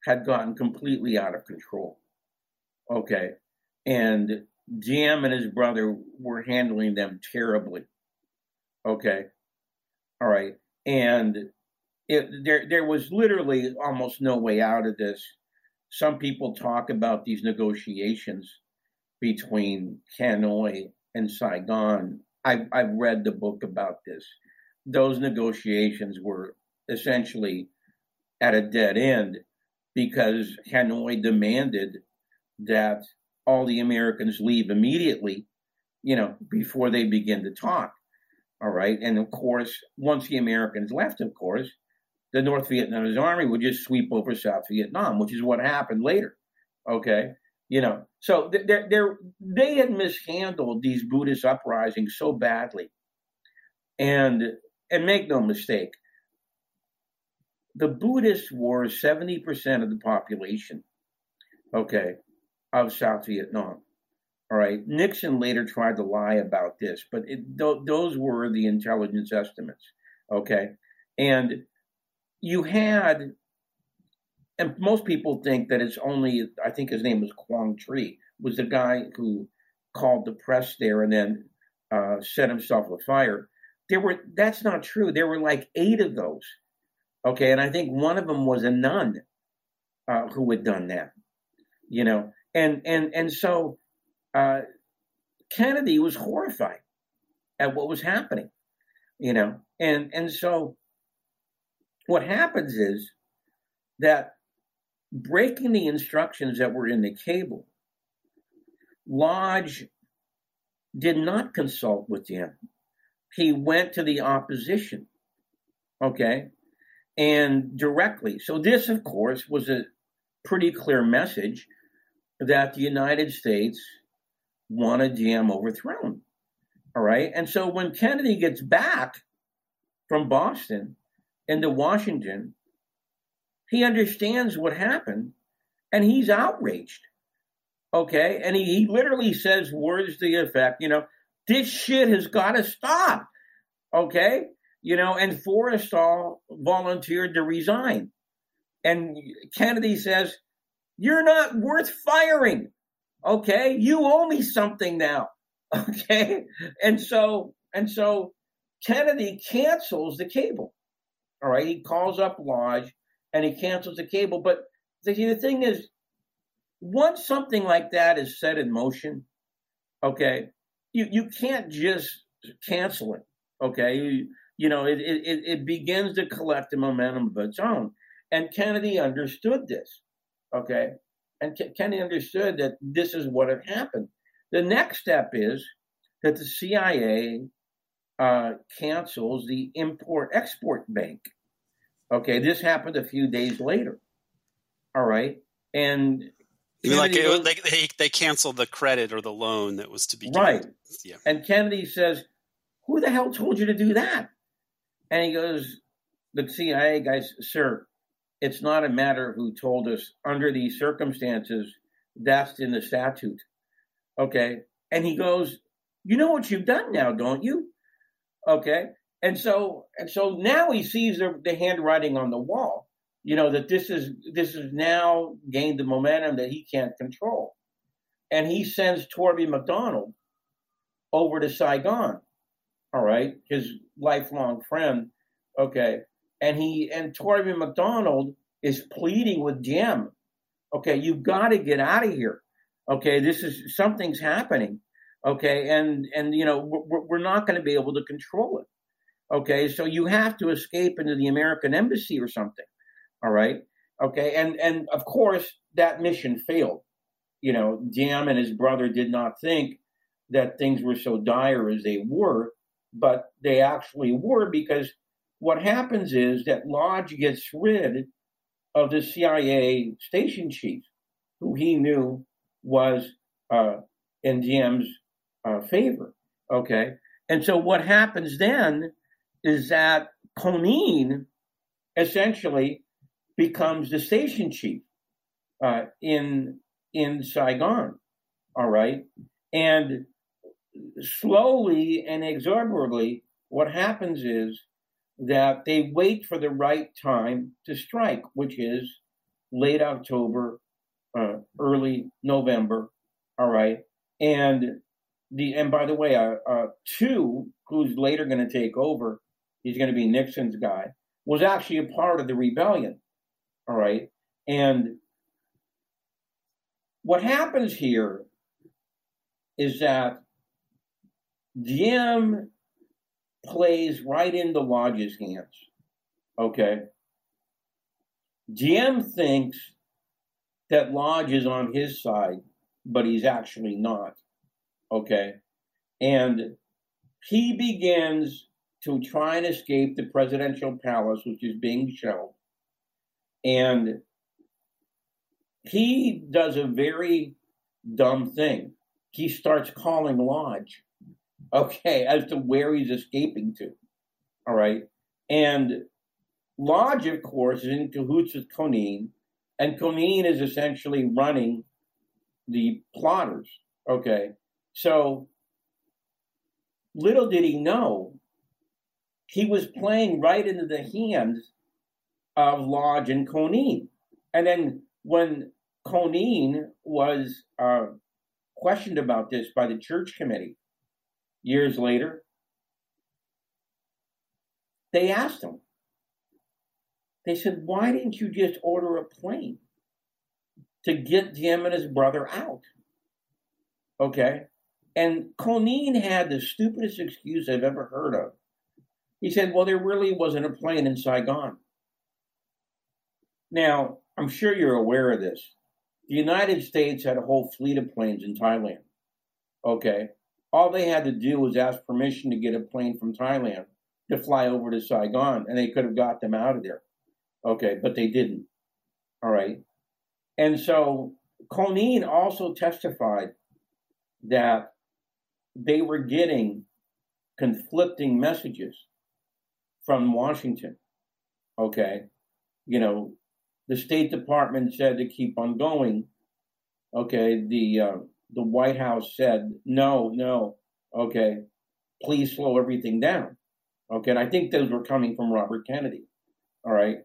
had gotten completely out of control. Okay. And Diem and his brother were handling them terribly. Okay. All right. And it, there, there was literally almost no way out of this. Some people talk about these negotiations between Hanoi and Saigon. I've, I've read the book about this. Those negotiations were essentially at a dead end because Hanoi demanded that all the Americans leave immediately, you know, before they begin to talk. All right. And of course, once the Americans left, of course, the North Vietnamese army would just sweep over South Vietnam, which is what happened later. Okay. You know, so they're, they're, they had mishandled these Buddhist uprisings so badly. And, and make no mistake, the Buddhists were 70% of the population. Okay of South Vietnam. All right. Nixon later tried to lie about this, but it, th- those were the intelligence estimates. Okay. And you had, and most people think that it's only, I think his name was Quang Tri, was the guy who called the press there and then uh, set himself afire. There were, that's not true. There were like eight of those. Okay. And I think one of them was a nun uh, who had done that, you know and and and so uh, Kennedy was horrified at what was happening, you know, and and so what happens is that breaking the instructions that were in the cable, Lodge did not consult with him. He went to the opposition, okay, and directly. So this, of course, was a pretty clear message that the United States wanted Diem overthrown. All right. And so when Kennedy gets back from Boston into Washington, he understands what happened and he's outraged. Okay. And he, he literally says words to the effect, you know, this shit has got to stop. Okay. You know, and Forrestal volunteered to resign. And Kennedy says, you're not worth firing. Okay. You owe me something now. (laughs) Okay. And so, and so Kennedy cancels the cable. All right. He calls up Lodge and he cancels the cable. But the, the thing is, once something like that is set in motion, okay, you, you can't just cancel it. Okay. You, you know, it, it, it begins to collect a momentum of its own. And Kennedy understood this. Okay. And Kennedy understood that this is what had happened. The next step is that the CIA uh, cancels the import export bank. Okay, this happened a few days later. All right, and like it, they, they they canceled the credit or the loan that was to be given. right. Yeah. And Kennedy says, "Who the hell told you to do that?" And he goes, "The CIA guys, sir. It's not a matter who told us. Under these circumstances, that's in the statute." Okay, and he goes, "You know what you've done now, don't you?" Okay, and so and so now he sees the, the handwriting on the wall you know that this is this has now gained the momentum that he can't control and he sends Torby Macdonald over to saigon all right. His lifelong friend. Okay. And he and Torby Macdonald is pleading with Diem, okay. You've got to get out of here. Okay. This is something's happening. Okay. And and you know we're, we're not going to be able to control it. Okay. So you have to escape into the american embassy or something. All right. Okay. And and of course that mission failed. You know, Diem and his brother did not think that things were so dire as they were, but they actually were because what happens is that Lodge gets rid of the CIA station chief, who he knew was uh, in Diem's uh, favor. Okay. And so what happens then is that Conein essentially becomes the station chief uh, in in Saigon. All right, and slowly and inexorably, what happens is that they wait for the right time to strike, which is late October, uh, early November. All right, and the and by the way, uh, uh, Thieu, who's later going to take over, he's going to be Nixon's guy, was actually a part of the rebellion. All right. And what happens here is that Diem plays right into Lodge's hands. Okay. Diem thinks that Lodge is on his side, but he's actually not. Okay. And he begins to try and escape the presidential palace, which is being shelled. And he does a very dumb thing. He starts calling Lodge, okay, as to where he's escaping to. All right. And Lodge, of course, is in cahoots with Conein, and Conein is essentially running the plotters. Okay. So little did he know, he was playing right into the hands of Lodge and Conein. And then when Conein was uh, questioned about this by the church committee years later, they asked him, they said, why didn't you just order a plane to get him and his brother out? Okay. And Conein had the stupidest excuse I've ever heard of. He said, well, there really wasn't a plane in Saigon. Now, I'm sure you're aware of this. The United States had a whole fleet of planes in Thailand. Okay. All they had to do was ask permission to get a plane from Thailand to fly over to Saigon, and they could have got them out of there. Okay, but they didn't. All right. And so Conein also testified that they were getting conflicting messages from Washington. Okay. You know, the State Department said to keep on going. Okay, the uh, the White House said no, no. Okay, please slow everything down. Okay, and I think those were coming from Robert Kennedy. All right,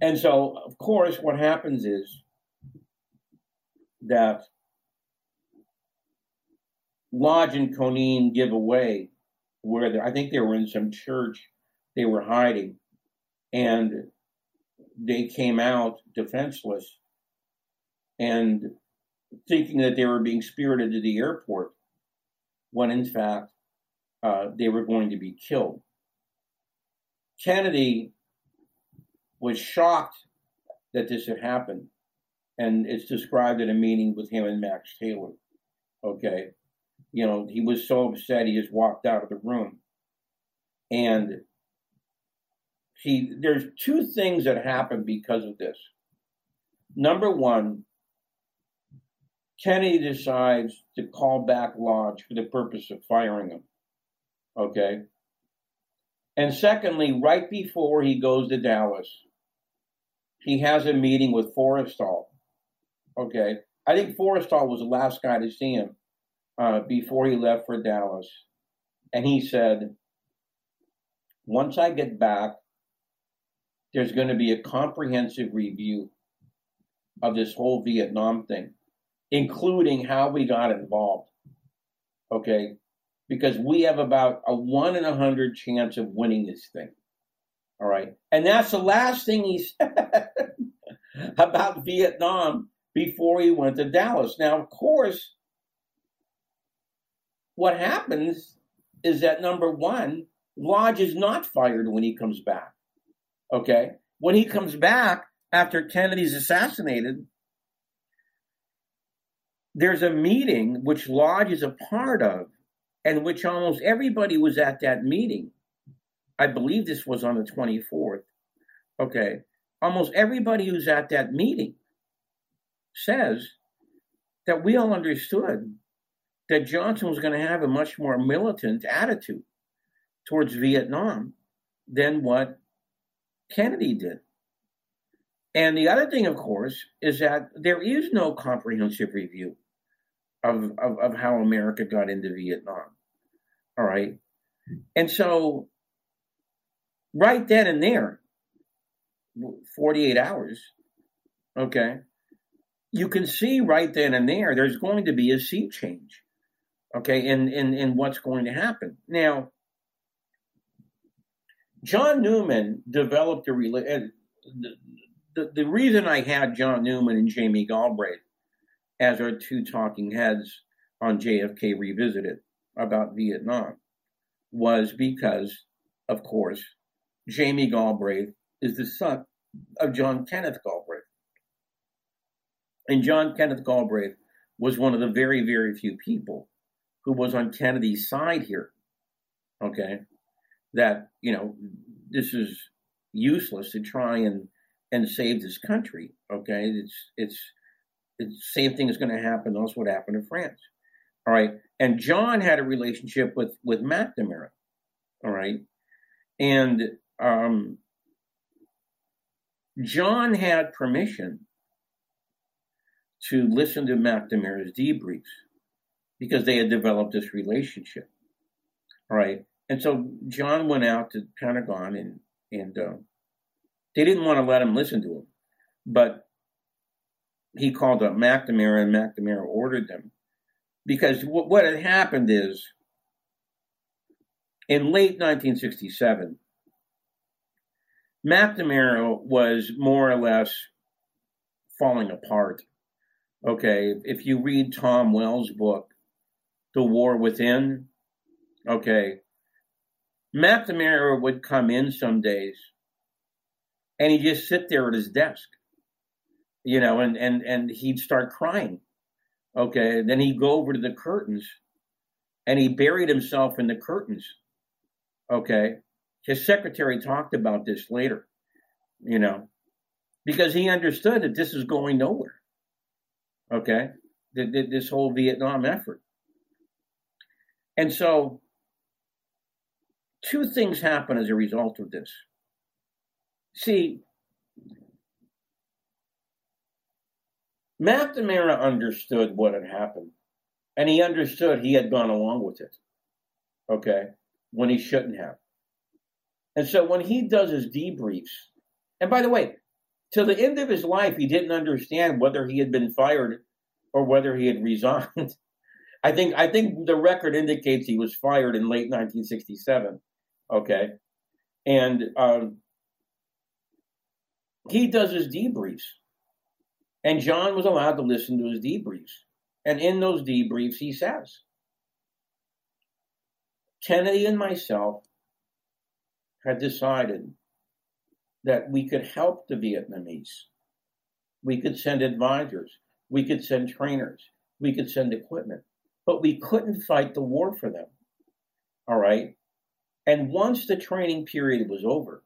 and so of course what happens is that Lodge and Conein give away where they, I think they were in some church they were hiding, and they came out defenseless and thinking that they were being spirited to the airport when in fact uh, they were going to be killed. Kennedy was shocked that this had happened, and it's described in a meeting with him and Max Taylor. Okay, you know, he was so upset he just walked out of the room. And see, there's two things that happen because of this. Number one, Kennedy decides to call back Lodge for the purpose of firing him. Okay. And secondly, right before he goes to Dallas, he has a meeting with Forrestal. Okay. I think Forrestal was the last guy to see him uh, before he left for Dallas. And he said, once I get back, there's going to be a comprehensive review of this whole Vietnam thing, including how we got involved. Okay. Because we have about a one in a hundred chance of winning this thing. All right. And that's the last thing he (laughs) said about Vietnam before he went to Dallas. Now, of course, what happens is that number one, Lodge is not fired when he comes back. Okay? When he comes back after Kennedy's assassinated, there's a meeting which Lodge is a part of, and which almost everybody was at that meeting. I believe this was on the 24th. Okay. Almost everybody who's at that meeting says that we all understood that Johnson was going to have a much more militant attitude towards Vietnam than what Kennedy did. And the other thing, of course, is that there is no comprehensive review of, of, of how America got into Vietnam. All right. And so, right then and there, 48 hours, okay, you can see right then and there there's going to be a sea change, okay, in, in, in what's going to happen. Now, John Newman developed a uh, the, the, the reason I had John Newman and Jamie Galbraith as our two talking heads on JFK Revisited about Vietnam was because, of course, Jamie Galbraith is the son of John Kenneth Galbraith. And John Kenneth Galbraith was one of the very, very few people who was on Kennedy's side here. Okay that you know this is useless to try and and save this country. Okay, it's it's the same thing is going to happen. That's what happened in France. All right, and John had a relationship with with McNamara. All right, and um, John had permission to listen to McNamara's debriefs because they had developed this relationship. All right, and so John went out to Pentagon and and uh, they didn't want to let him listen to him, but he called up McNamara and McNamara ordered them because what, what had happened is in late 1967, McNamara was more or less falling apart. Okay, if you read Tom Wells' book, The War Within, okay, McNamara would come in some days and he'd just sit there at his desk, you know, and, and, and he'd start crying. Okay. Then he'd go over to the curtains and he buried himself in the curtains. Okay. His secretary talked about this later, you know, because he understood that this is going nowhere. Okay. This whole Vietnam effort. And so two things happen as a result of this. See, McNamara understood what had happened, and he understood he had gone along with it, okay, when he shouldn't have. And so when he does his debriefs, and by the way, till the end of his life, he didn't understand whether he had been fired or whether he had resigned. (laughs) I think I think the record indicates he was fired in late 1967. Okay. And um, he does his debriefs. And John was allowed to listen to his debriefs. And in those debriefs, he says, Kennedy and myself had decided that we could help the Vietnamese. We could send advisors, we could send trainers, we could send equipment, but we couldn't fight the war for them. All right. And once the training period was over,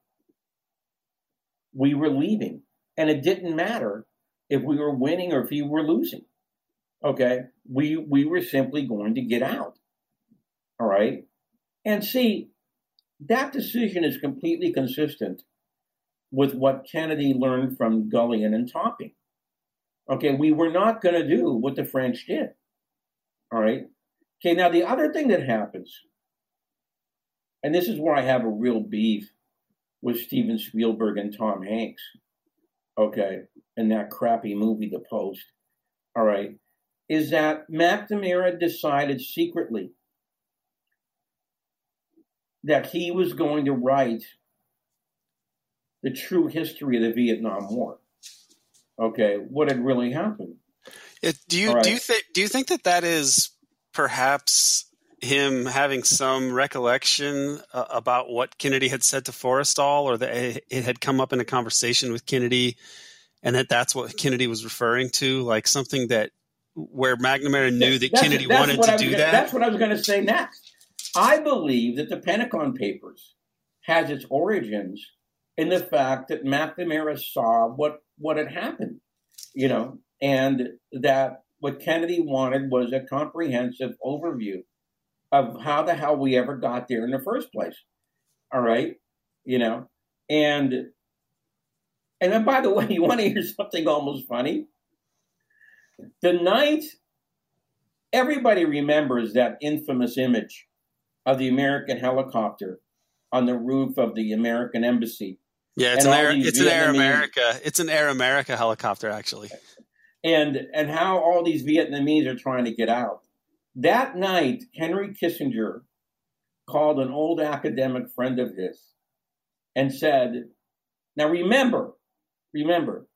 we were leaving. And it didn't matter if we were winning or if we were losing. Okay. We we were simply going to get out. All right. And see, that decision is completely consistent with what Kennedy learned from Gullion and Topping. Okay, we were not going to do what the French did. All right. Okay, now the other thing that happens, and this is where I have a real beef with Steven Spielberg and Tom Hanks, okay, in that crappy movie, The Post, all right, is that McNamara decided secretly that he was going to write the true history of the Vietnam War. Okay, what had really happened. It, do you right. do you think do you think that that is perhaps him having some recollection uh, about what Kennedy had said to Forrestal, or that it had come up in a conversation with Kennedy, and that that's what Kennedy was referring to, like something that where McNamara knew that that's, Kennedy that's wanted to do gonna, that. That's what I was going to say next. I believe that the Pentagon Papers has its origins in the fact that McNamara saw what what had happened, you know, and that what Kennedy wanted was a comprehensive overview of how the hell we ever got there in the first place. All right, you know, and and then by the way, (laughs) you want to hear something almost funny? The night everybody remembers that infamous image of the American helicopter on the roof of the American embassy. Yeah, it's an Air, it's an Air America. It's an Air America helicopter, actually and and how all these Vietnamese are trying to get out. That night, Henry Kissinger called an old academic friend of his and said, "Now remember, remember,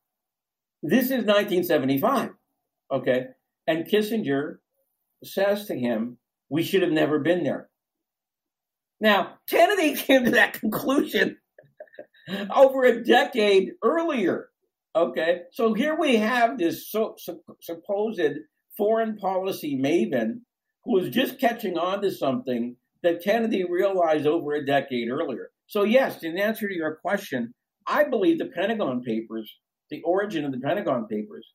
this is 1975, okay?" And Kissinger says to him, "We should have never been there." Now, Kennedy (laughs) came to that conclusion (laughs) over a decade earlier. Okay, so here we have this so, so, supposed foreign policy maven who is just catching on to something that Kennedy realized over a decade earlier. So, yes, in answer to your question, I believe the Pentagon Papers, the origin of the Pentagon Papers,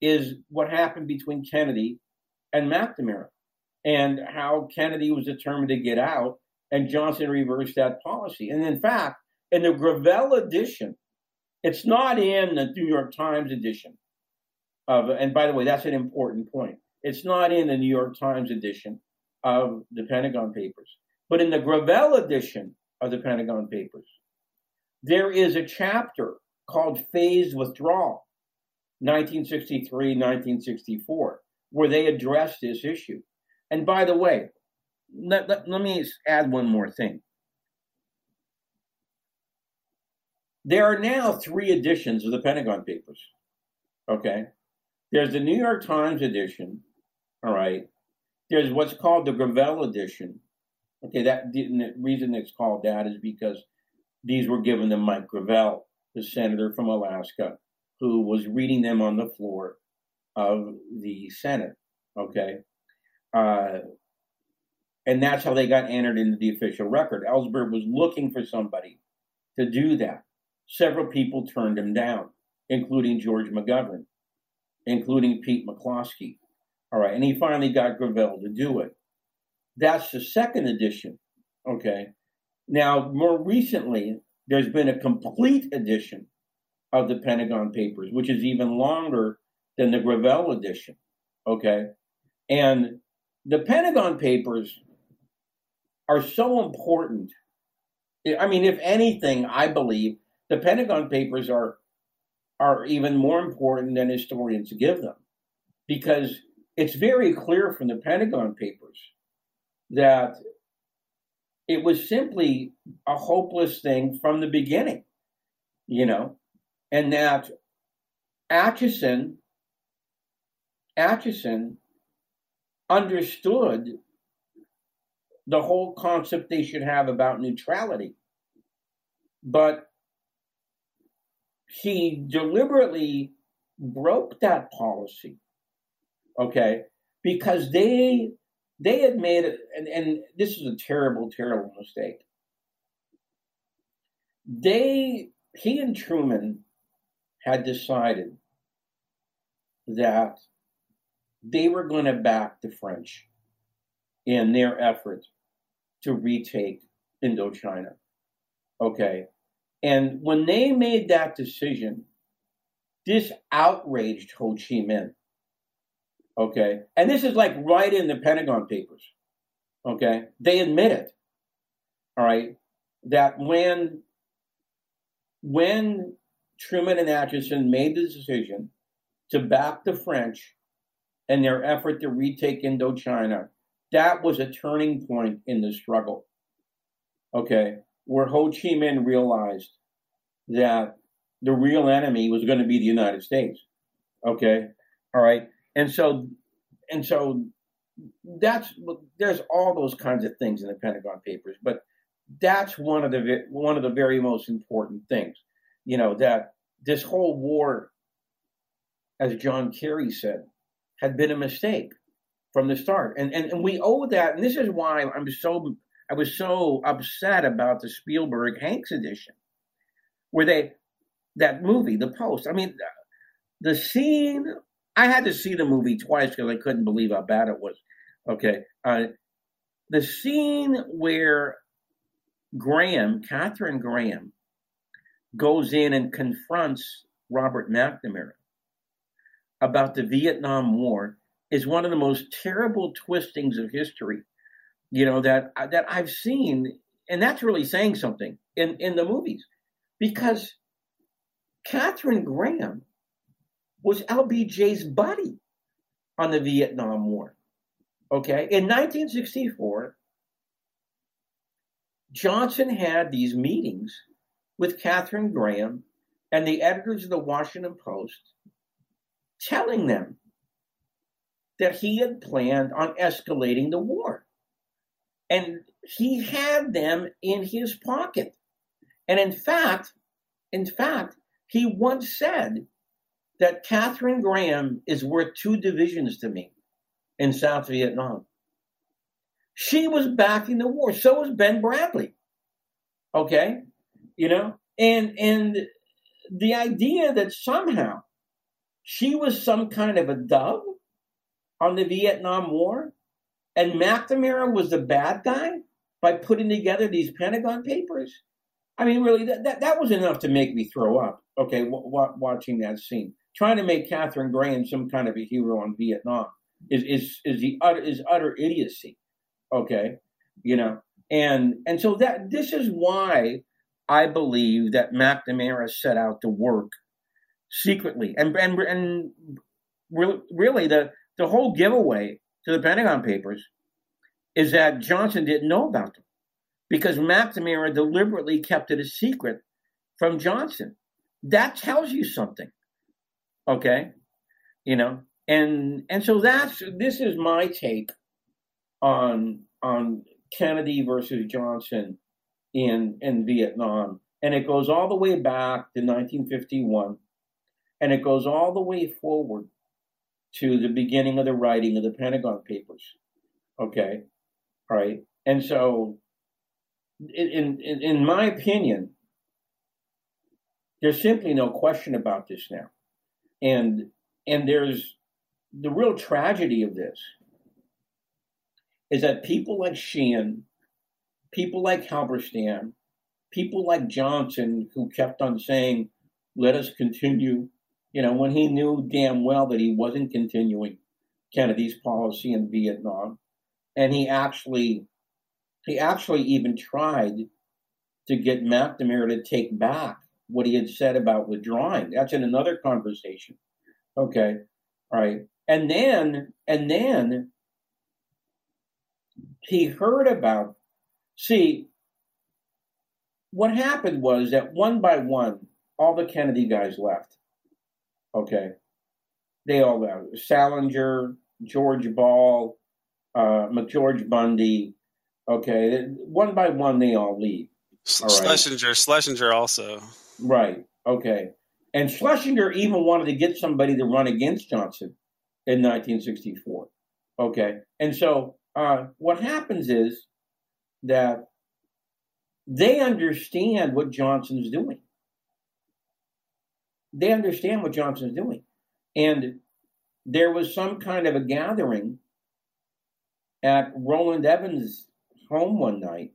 is what happened between Kennedy and McNamara and how Kennedy was determined to get out and Johnson reversed that policy. And in fact, in the Gravel edition it's not in the New York Times edition of, and by the way, that's an important point. It's not in the New York Times edition of the Pentagon Papers, but in the Gravel edition of the Pentagon Papers, there is a chapter called Phased Withdrawal, 1963, 1964, where they address this issue. And by the way, let, let, let me add one more thing. There are now three editions of the Pentagon Papers. Okay. There's the New York Times edition. All right. There's what's called the Gravel edition. Okay. That the reason it's called that is because these were given to Mike Gravel, the senator from Alaska, who was reading them on the floor of the Senate. Okay. Uh, and that's how they got entered into the official record. Ellsberg was looking for somebody to do that. Several people turned him down, including George McGovern, including Pete McCloskey. All right, and he finally got Gravel to do it. That's the second edition. Okay. Now, more recently, there's been a complete edition of the Pentagon Papers, which is even longer than the Gravel edition. Okay. And the Pentagon Papers are so important. I mean, if anything, I believe the Pentagon Papers are are even more important than historians give them, because it's very clear from the Pentagon Papers that it was simply a hopeless thing from the beginning, you know, and that Acheson, Acheson understood the whole concept they should have about neutrality. But he deliberately broke that policy. Okay, because they they had made it, and, and this is a terrible, terrible mistake. they he and Truman had decided that they were going to back the French in their effort to retake Indochina. Okay. And when they made that decision, this outraged Ho Chi Minh. Okay. And this is like right in the Pentagon Papers. Okay. They admit it. All right. That when when Truman and Acheson made the decision to back the French in their effort to retake Indochina, that was a turning point in the struggle. Okay, where Ho Chi Minh realized that the real enemy was going to be the United States. Okay, all right, and so and so that's there's all those kinds of things in the Pentagon Papers, but that's one of the one of the very most important things. You know that this whole war, as John Kerry said, had been a mistake from the start, and and, and we owe that. And this is why I'm so I was so upset about the Spielberg Hanks edition, where they that movie, The Post. I mean, the scene. I had to see the movie twice because I couldn't believe how bad it was. Okay, uh, the scene where Graham, Katharine Graham, goes in and confronts Robert McNamara about the Vietnam War is one of the most terrible twistings of history, you know, that that I've seen, and that's really saying something in, in the movies. Because Katharine Graham was LBJ's buddy on the Vietnam War. Okay. In 1964, Johnson had these meetings with Katharine Graham and the editors of the Washington Post, telling them that he had planned on escalating the war. And he had them in his pocket. And in fact, in fact, he once said that Katharine Graham is worth two divisions to me in South Vietnam. She was backing the war. So was Ben Bradlee. Okay? You know? And and the idea that somehow she was some kind of a dove on the Vietnam War and McNamara was the bad guy by putting together these Pentagon papers. I mean, really, that, that, that was enough to make me throw up, okay, w- w- watching that scene. Trying to make Katharine Graham some kind of a hero on Vietnam is, is, is, the utter, is utter idiocy okay? You know and and so that this is why i believe that mcnamara set out to work secretly and and, and really the the whole giveaway to the pentagon papers is that johnson didn't know about them because mcnamara deliberately kept it a secret from johnson. That tells you something okay? You know? And and so that's this is my take on on Kennedy versus Johnson in in Vietnam, and it goes all the way back to 1951, and it goes all the way forward to the beginning of the writing of the Pentagon Papers. Okay, all right, and so in in, in my opinion, there's simply no question about this now, and and there's the real tragedy of this is that people like Sheehan, people like Halberstam, people like Johnson, who kept on saying, let us continue, you know, when he knew damn well that he wasn't continuing Kennedy's policy in Vietnam. And he actually, he actually even tried to get McNamara to take back what he had said about withdrawing. That's in another conversation. Okay. All right. And then, and then he heard about. See, what happened was that one by one, all the Kennedy guys left. Okay. They all left. Salinger, George Ball, uh, McGeorge Bundy. Okay. One by one, they all leave. All right. Schlesinger, Schlesinger also. Right. Okay. And Schlesinger even wanted to get somebody to run against Johnson in 1964. Okay. And so uh, what happens is that they understand what Johnson's doing. They understand what Johnson's doing. And there was some kind of a gathering at Rowland Evans' home one night.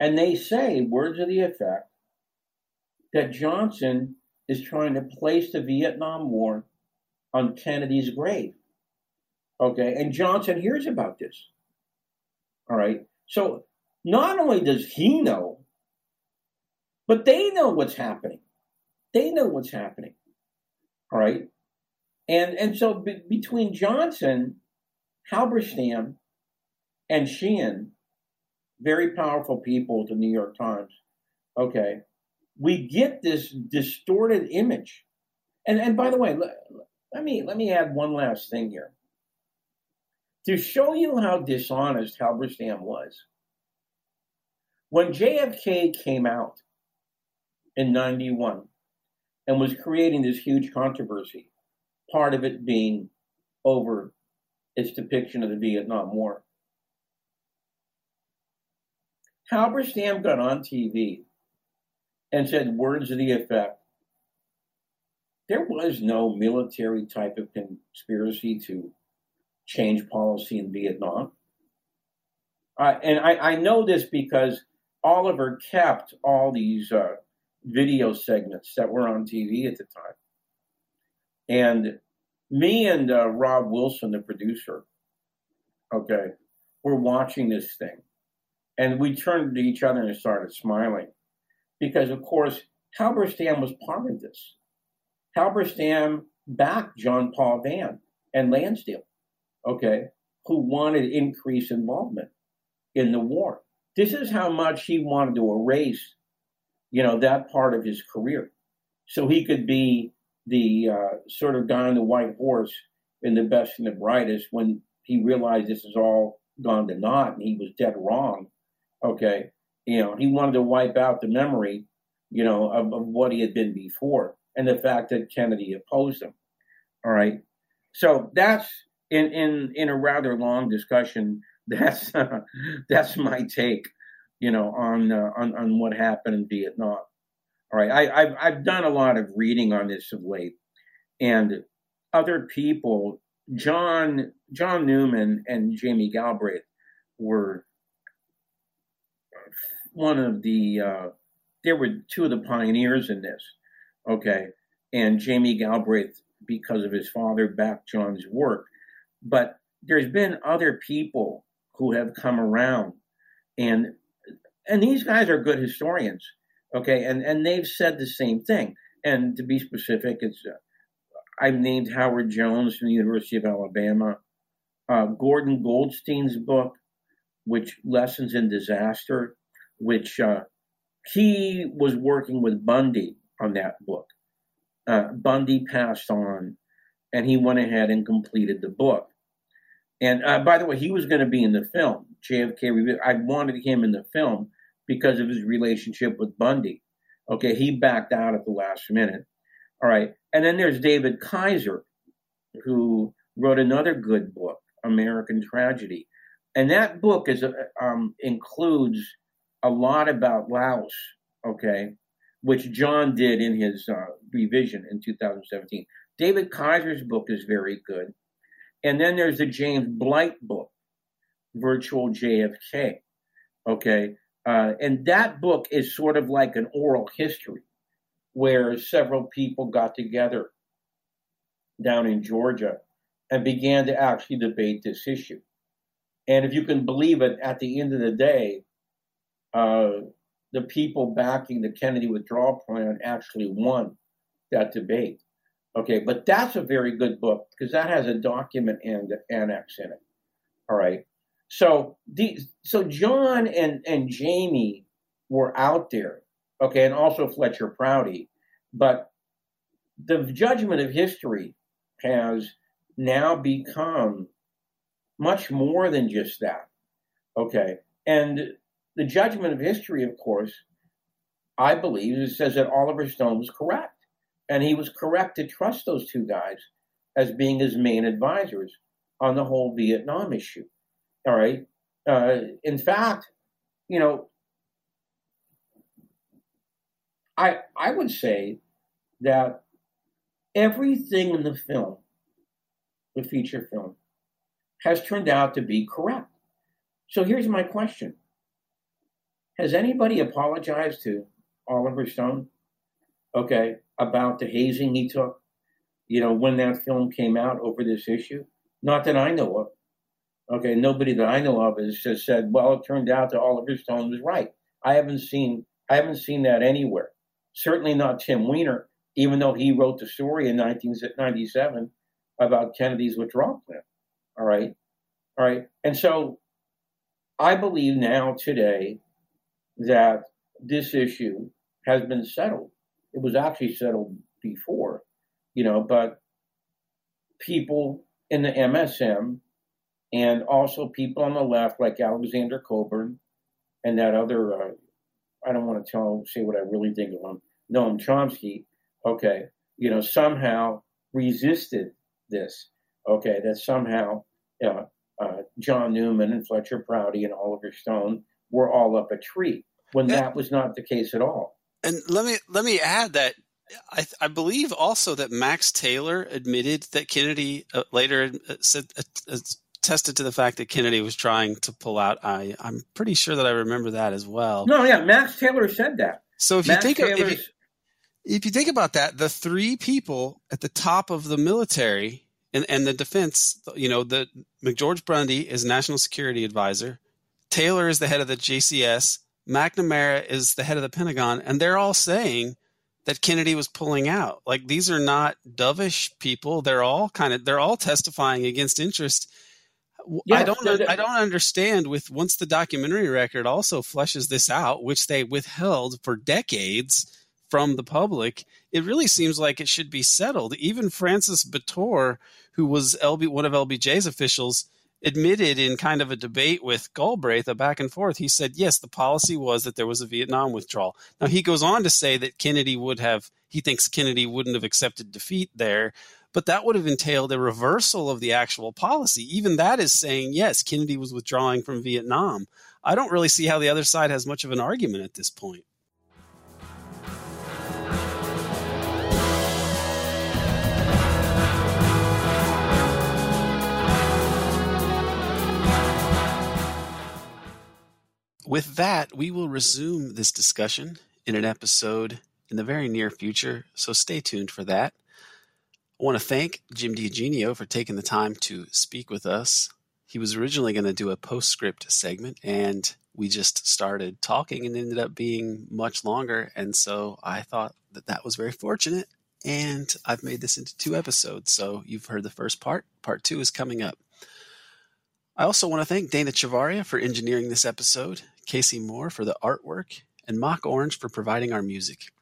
And they say, words of the effect, that Johnson is trying to place the Vietnam War on Kennedy's grave. Okay, and Johnson hears about this. All right, so not only does he know, but they know what's happening. They know what's happening. All right, and and so be, between Johnson, Halberstam, and Sheehan, very powerful people at the New York Times. Okay, we get this distorted image. And and by the way, let, let me let me add one last thing here. To show you how dishonest Halberstam was, when JFK came out in 91 and was creating this huge controversy, part of it being over its depiction of the Vietnam War. Halberstam got on TV and said words of the effect there was no military type of conspiracy to change policy in Vietnam. Uh, and I, I, know this because Oliver kept all these uh, video segments that were on TV at the time. And me and uh, Rob Wilson, the producer, okay, were watching this thing. And we turned to each other and started smiling because, of course, Halberstam was part of this. Halberstam backed John Paul Vann and Lansdale, okay, who wanted increased involvement in the war. This is how much he wanted to erase, you know, that part of his career, so he could be the uh, sort of guy on the white horse in the best and the brightest. When he realized this is all gone to naught and he was dead wrong, okay, you know, he wanted to wipe out the memory, you know, of, of what he had been before and the fact that Kennedy opposed him. All right. So that's in in in a rather long discussion. (laughs) That's uh, that's my take, you know, on uh, on on what happened in Vietnam. All right, I, I've I've done a lot of reading on this of late, and other people, John John Newman and Jamie Galbraith, were one of the uh, there were two of the pioneers in this. Okay, and Jamie Galbraith because of his father backed John's work, but there's been other people who have come around, and and these guys are good historians. Okay, and and they've said the same thing. And to be specific, it's uh, I've named Howard Jones from the University of Alabama, uh, Gordon Goldstein's book, which Lessons in Disaster, which uh, he was working with Bundy on that book. Uh, Bundy passed on, and he went ahead and completed the book. And uh, by the way, he was going to be in the film. JFK, I wanted him in the film because of his relationship with Bundy. Okay, he backed out at the last minute. All right. And then there's David Kaiser, who wrote another good book, American Tragedy. And that book is um, includes a lot about Laos, okay, which John did in his uh, revision in 2017. David Kaiser's book is very good. And then there's the James Blight book, Virtual JFK, okay. Uh, and that book is sort of like an oral history where several people got together down in Georgia and began to actually debate this issue. And if you can believe it, at the end of the day, uh, the people backing the Kennedy withdrawal plan actually won that debate. Okay, but that's a very good book because that has a document and annex in it. All right. So the so John and and Jamie were out there, okay, and also Fletcher Prouty, but the judgment of history has now become much more than just that. Okay, and the judgment of history, of course, I believe, it says that Oliver Stone was correct. And he was correct to trust those two guys as being his main advisors on the whole Vietnam issue. All right. Uh, in fact, you know, I I would say that everything in the film, the feature film, has turned out to be correct. So here's my question: Has anybody apologized to Oliver Stone? Okay, about the hazing he took, you know, when that film came out over this issue? Not that I know of. Okay, nobody that I know of has just said, well, it turned out that Oliver Stone was right. I haven't seen I haven't seen that anywhere. Certainly not Tim Weiner, even though he wrote the story in 1997 about Kennedy's withdrawal plan. All right. All right. And so I believe now today that this issue has been settled. It was actually settled before, you know, but people in the MSM and also people on the left like Alexander Cockburn and that other, uh, I don't want to tell say what I really think of him, Noam Chomsky, okay, you know, somehow resisted this, okay, that somehow uh, uh, John Newman and Fletcher Prouty and Oliver Stone were all up a tree when that was not the case at all. And let me let me add that I, I believe also that Max Taylor admitted that Kennedy uh, later uh, said uh, attested to the fact that Kennedy was trying to pull out. I I'm pretty sure that I remember that as well. No, yeah, Max Taylor said that. So if Max you think of, if, you, if you think about that, the three people at the top of the military and, and the defense, you know, the McGeorge Bundy is national security advisor. Taylor is the head of the JCS. McNamara is the head of the Pentagon, and they're all saying that Kennedy was pulling out. Like these are not dovish people. They're all kind of they're all testifying against interest. Yeah, I don't I don't understand with once the documentary record also fleshes this out, which they withheld for decades from the public, it really seems like it should be settled. Even Francis Bator, who was LB one of LBJ's officials, admitted in kind of a debate with Galbraith, a back and forth, he said, yes, the policy was that there was a Vietnam withdrawal. Now, he goes on to say that Kennedy would have, he thinks Kennedy wouldn't have accepted defeat there, but that would have entailed a reversal of the actual policy. Even that is saying, yes, Kennedy was withdrawing from Vietnam. I don't really see how the other side has much of an argument at this point. With that, we will resume this discussion in an episode in the very near future, so stay tuned for that. I want to thank Jim DiEugenio for taking the time to speak with us. He was originally going to do a postscript segment, and we just started talking and ended up being much longer. And so I thought that that was very fortunate. And I've made this into two episodes. So you've heard the first part. Part two is coming up. I also want to thank Dana Chavarria for engineering this episode. Casey Moore for the artwork, and Mock Orange for providing our music.